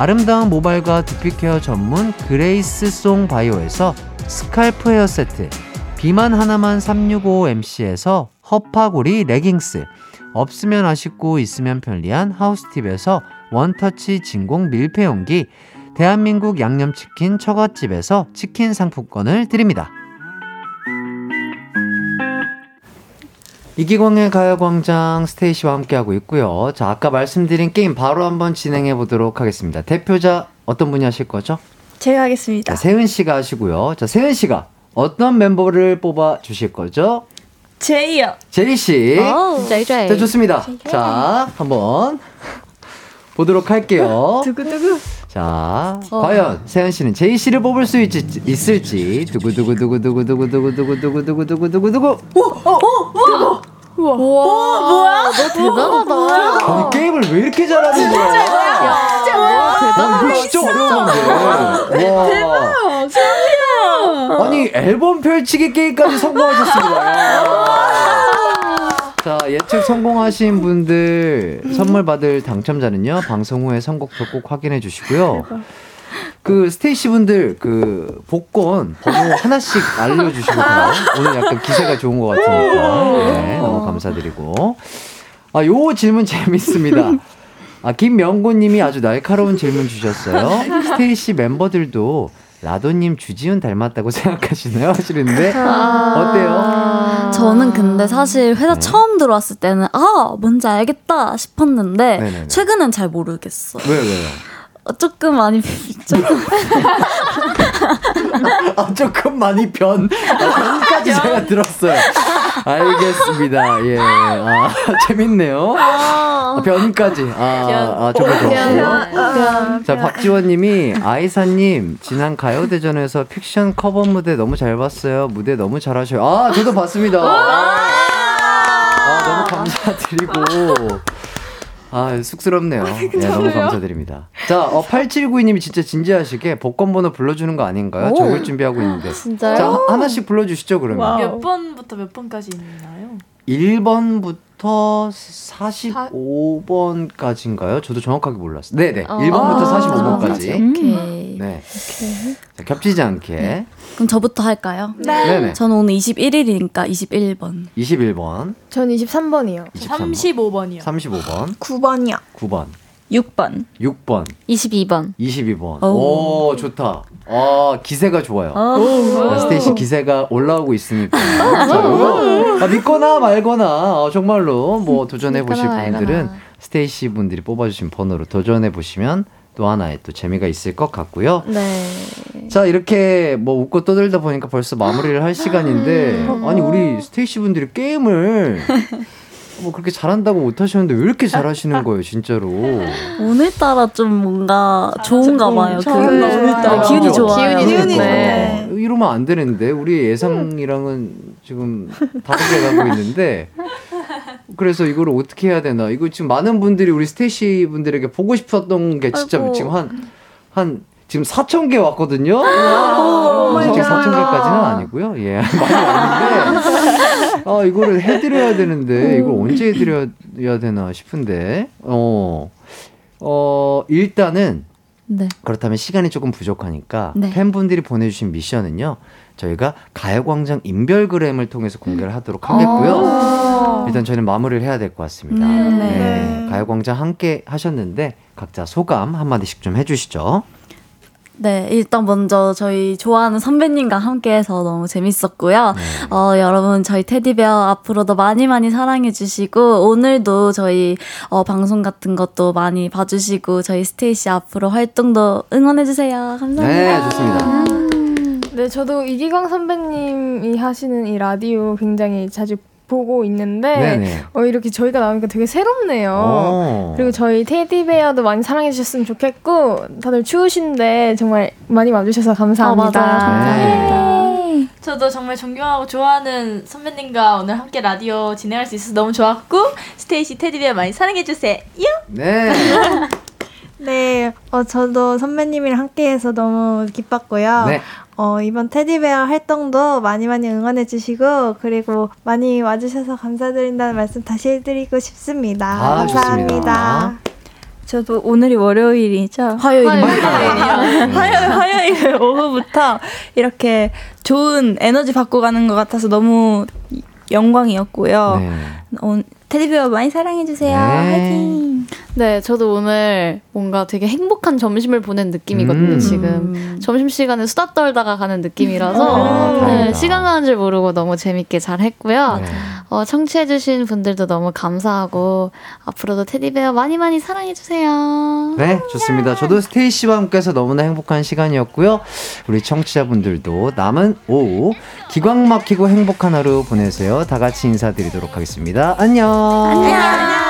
S1: 아름다운 모발과 두피 케어 전문 그레이스 송 바이오에서 scalp hair 세트, 비만 하나만 365MC에서 허파고리 레깅스, 없으면 아쉽고 있으면 편리한 하우스팁에서 원터치 진공 밀폐용기, 대한민국 양념치킨 처갓집에서 치킨 상품권을 드립니다. 이기광의 가요광장 스테이시와 함께하고 있고요. 자, 아까 말씀드린 게임 바로 한번 진행해 보도록 하겠습니다. 대표자 어떤 분이 하실 거죠?
S11: 제가 하겠습니다.
S1: 자, 세은 씨가 하시고요. 자, 세은 씨가 어떤 멤버를 뽑아 주실 거죠?
S11: 제이요.
S1: 제이 씨.
S7: 제이 제이.
S1: 자, 좋습니다. 자, 한번 보도록 할게요.
S11: 두구두구.
S1: 자, 과연 세은 씨는 제이 씨를 뽑을 수 있지, 있을지 두구두구두구두구두구두구두구두구두구두구두구두구
S11: 우와.
S7: 우와, 뭐야? 너 대단하다.
S1: 아니 게임을 왜 이렇게 잘하는 거야?
S7: 진짜 뭐야?
S1: 아, 이거 진짜 어려운 건데. 와.
S11: 대박. 소리야.
S1: 아니 앨범 펼치기 게임까지 성공하셨습니다. [LAUGHS] 자 예측 성공하신 분들 선물 받을 당첨자는요 방송 후에 선곡표 꼭 확인해 주시고요. 그 스테이시 분들 그 복권 번호 하나씩 알려주시면 오늘 약간 기세가 좋은 것 같으니까 네, 너무 감사드리고 아 요 질문 재밌습니다. 아 김명곤님이 아주 날카로운 질문 주셨어요. 스테이시 멤버들도 라도님 주지훈 닮았다고 생각하시나요? 하시는데 어때요?
S6: 저는 근데 사실 회사 처음 들어왔을 때는 아 뭔지 알겠다 싶었는데
S1: 네네네.
S6: 최근엔 잘 모르겠어.
S1: 왜요 왜요?
S6: 어, 조금 많이 조금
S1: 아, 조금 많이 변, 아, 변까지 제가 들었어요. 알겠습니다. 예. 아, 재밌네요. 아, 변까지. 아, 아, 정말 좋았어요. 자, 박지원 님이, 아이사님, 지난 가요대전에서 픽션 커버 무대 너무 잘 봤어요. 무대 너무 잘하셔요. 아, 저도 봤습니다. 아, 너무 감사드리고. 아, 쑥스럽네요. [LAUGHS] 네, 너무 감사드립니다. 자, 어, 8792님이 진짜 진지하시게 복권 번호 불러주는 거 아닌가요?
S9: 오.
S1: 적을 준비하고 있는데.
S7: 진짜요?
S1: 자, 하- 하나씩 불러주시죠, 그러면.
S9: 몇 번부터 몇 번까지 있나요?
S1: 1번부터 45번까지인가요? 저도 정확하게 몰랐어요. 네네. 1번부터
S6: 아,
S1: 45번까지.
S6: 오케이.
S1: 네. 자, 겹치지 않게.
S6: 그럼 저부터 할까요?
S1: 네. 네네.
S6: 저는 오늘 21일이니까 21번.
S1: 21번,
S11: 전 23번이요.
S1: 23번,
S9: 35번이요.
S1: 35번,
S11: 9번이요.
S1: 9번,
S6: 6번.
S1: 6번,
S7: 22번.
S1: 22번.
S6: 오.
S1: 오, 좋다. 아, 기세가 좋아요.
S6: 오.
S1: 아, 스테이시 기세가 올라오고 있으니까. 아, 믿거나 말거나 어, 정말로 뭐 도전해 보실
S7: 믿거나 말거나.
S1: 분들은 스테이시 분들이 뽑아주신 번호로 도전해 보시면 또 하나의 또 재미가 있을 것 같고요.
S7: 네.
S1: 자 이렇게 뭐 웃고 떠들다 보니까 벌써 마무리를 할 시간인데 아니 우리 스테이시 분들이 게임을 뭐 그렇게 잘한다고 못하셨는데 왜 이렇게 잘하시는 [LAUGHS] 거예요, 진짜로?
S6: 오늘따라 좀 뭔가 좋은가 봐요. 그.
S10: 오늘따라.
S6: 기운이? 좋아요.
S10: 기운이
S6: 네.
S1: 이러면 안 되는데 우리 예상이랑은 지금 다르게 가고 있는데 그래서 이걸 어떻게 해야 되나 이거 지금 많은 분들이 우리 스테이시 분들에게 보고 싶었던 게 진짜
S6: 아이고.
S1: 지금 한한 지금 4천 개 왔거든요.
S6: 갓.
S1: 4천 개까지는 아니고요. 예, [LAUGHS] 많이 왔는데 아 이거를 해드려야 되는데 이걸 언제 해드려야 되나 싶은데 어. 어, 일단은
S6: 네.
S1: 그렇다면 시간이 조금 부족하니까
S6: 네.
S1: 팬분들이 보내주신 미션은요. 저희가 가요광장 인별그램을 통해서 공개를 하도록 하겠고요. 일단 저희는 마무리를 해야 될 것 같습니다.
S6: 네,
S1: 네. 가요광장 함께 하셨는데 각자 소감 한마디씩 좀 해주시죠.
S6: 네, 일단 먼저 저희 좋아하는 선배님과 함께해서 너무 재밌었고요. 어, 여러분 저희 테디베어 앞으로도 많이 많이 사랑해주시고 오늘도 저희 어, 방송 같은 것도 많이 봐주시고 저희 스테이시 앞으로 활동도 응원해주세요. 감사합니다.
S1: 네, 좋습니다.
S8: 네, 저도 이기광 선배님이 하시는 이 라디오 굉장히 자주 보고 있는데
S1: 네네.
S8: 어, 이렇게 저희가 나오니까 되게 새롭네요.
S1: 오.
S8: 그리고 저희 테디베어도 많이 사랑해 주셨으면 좋겠고 다들 추우신데 정말 많이 와주셔서 감사합니다.
S6: 어, 맞아요. 감사합니다.
S9: 저도 정말 존경하고 좋아하는 선배님과 오늘 함께 라디오 진행할 수 있어서 너무 좋았고 스테이시 테디베어 많이 사랑해 주세요.
S1: 네.
S10: 네, 어, 저도 선배님이랑 함께해서 너무 기뻤고요.
S1: 네.
S10: 어, 이번 테디베어 활동도 많이 많이 응원해 주시고, 그리고 많이 와주셔서 감사드린다는 말씀 다시 해드리고 싶습니다.
S1: 아,
S10: 감사합니다.
S1: 좋습니다.
S11: 저도 오늘이 월요일이죠.
S6: 화요일이요?
S11: 화요일, 화요일 오후부터 이렇게 좋은 에너지 받고 가는 것 같아서 너무 영광이었고요.
S1: 네.
S11: 어, 테디베어 많이 사랑해주세요.
S1: 네.
S11: 화이팅!
S7: 네, 저도 오늘 뭔가 되게 행복한 점심을 보낸 느낌이거든요,
S1: 음.
S7: 지금. 점심시간에 수다 떨다가 가는 느낌이라서,
S1: 아,
S7: 네,
S1: 다행이다.
S7: 시간 가는 줄 모르고 너무 재밌게 잘 했고요.
S1: 네.
S7: 어, 청취해주신 분들도 너무 감사하고, 앞으로도 테디베어 많이 많이 사랑해주세요.
S1: 네, 좋습니다. 저도 스테이씨와 함께해서 너무나 행복한 시간이었고요. 우리 청취자분들도 남은 오후 기광 막히고 행복한 하루 보내세요. 다 같이 인사드리도록 하겠습니다. 안녕.
S11: 안녕!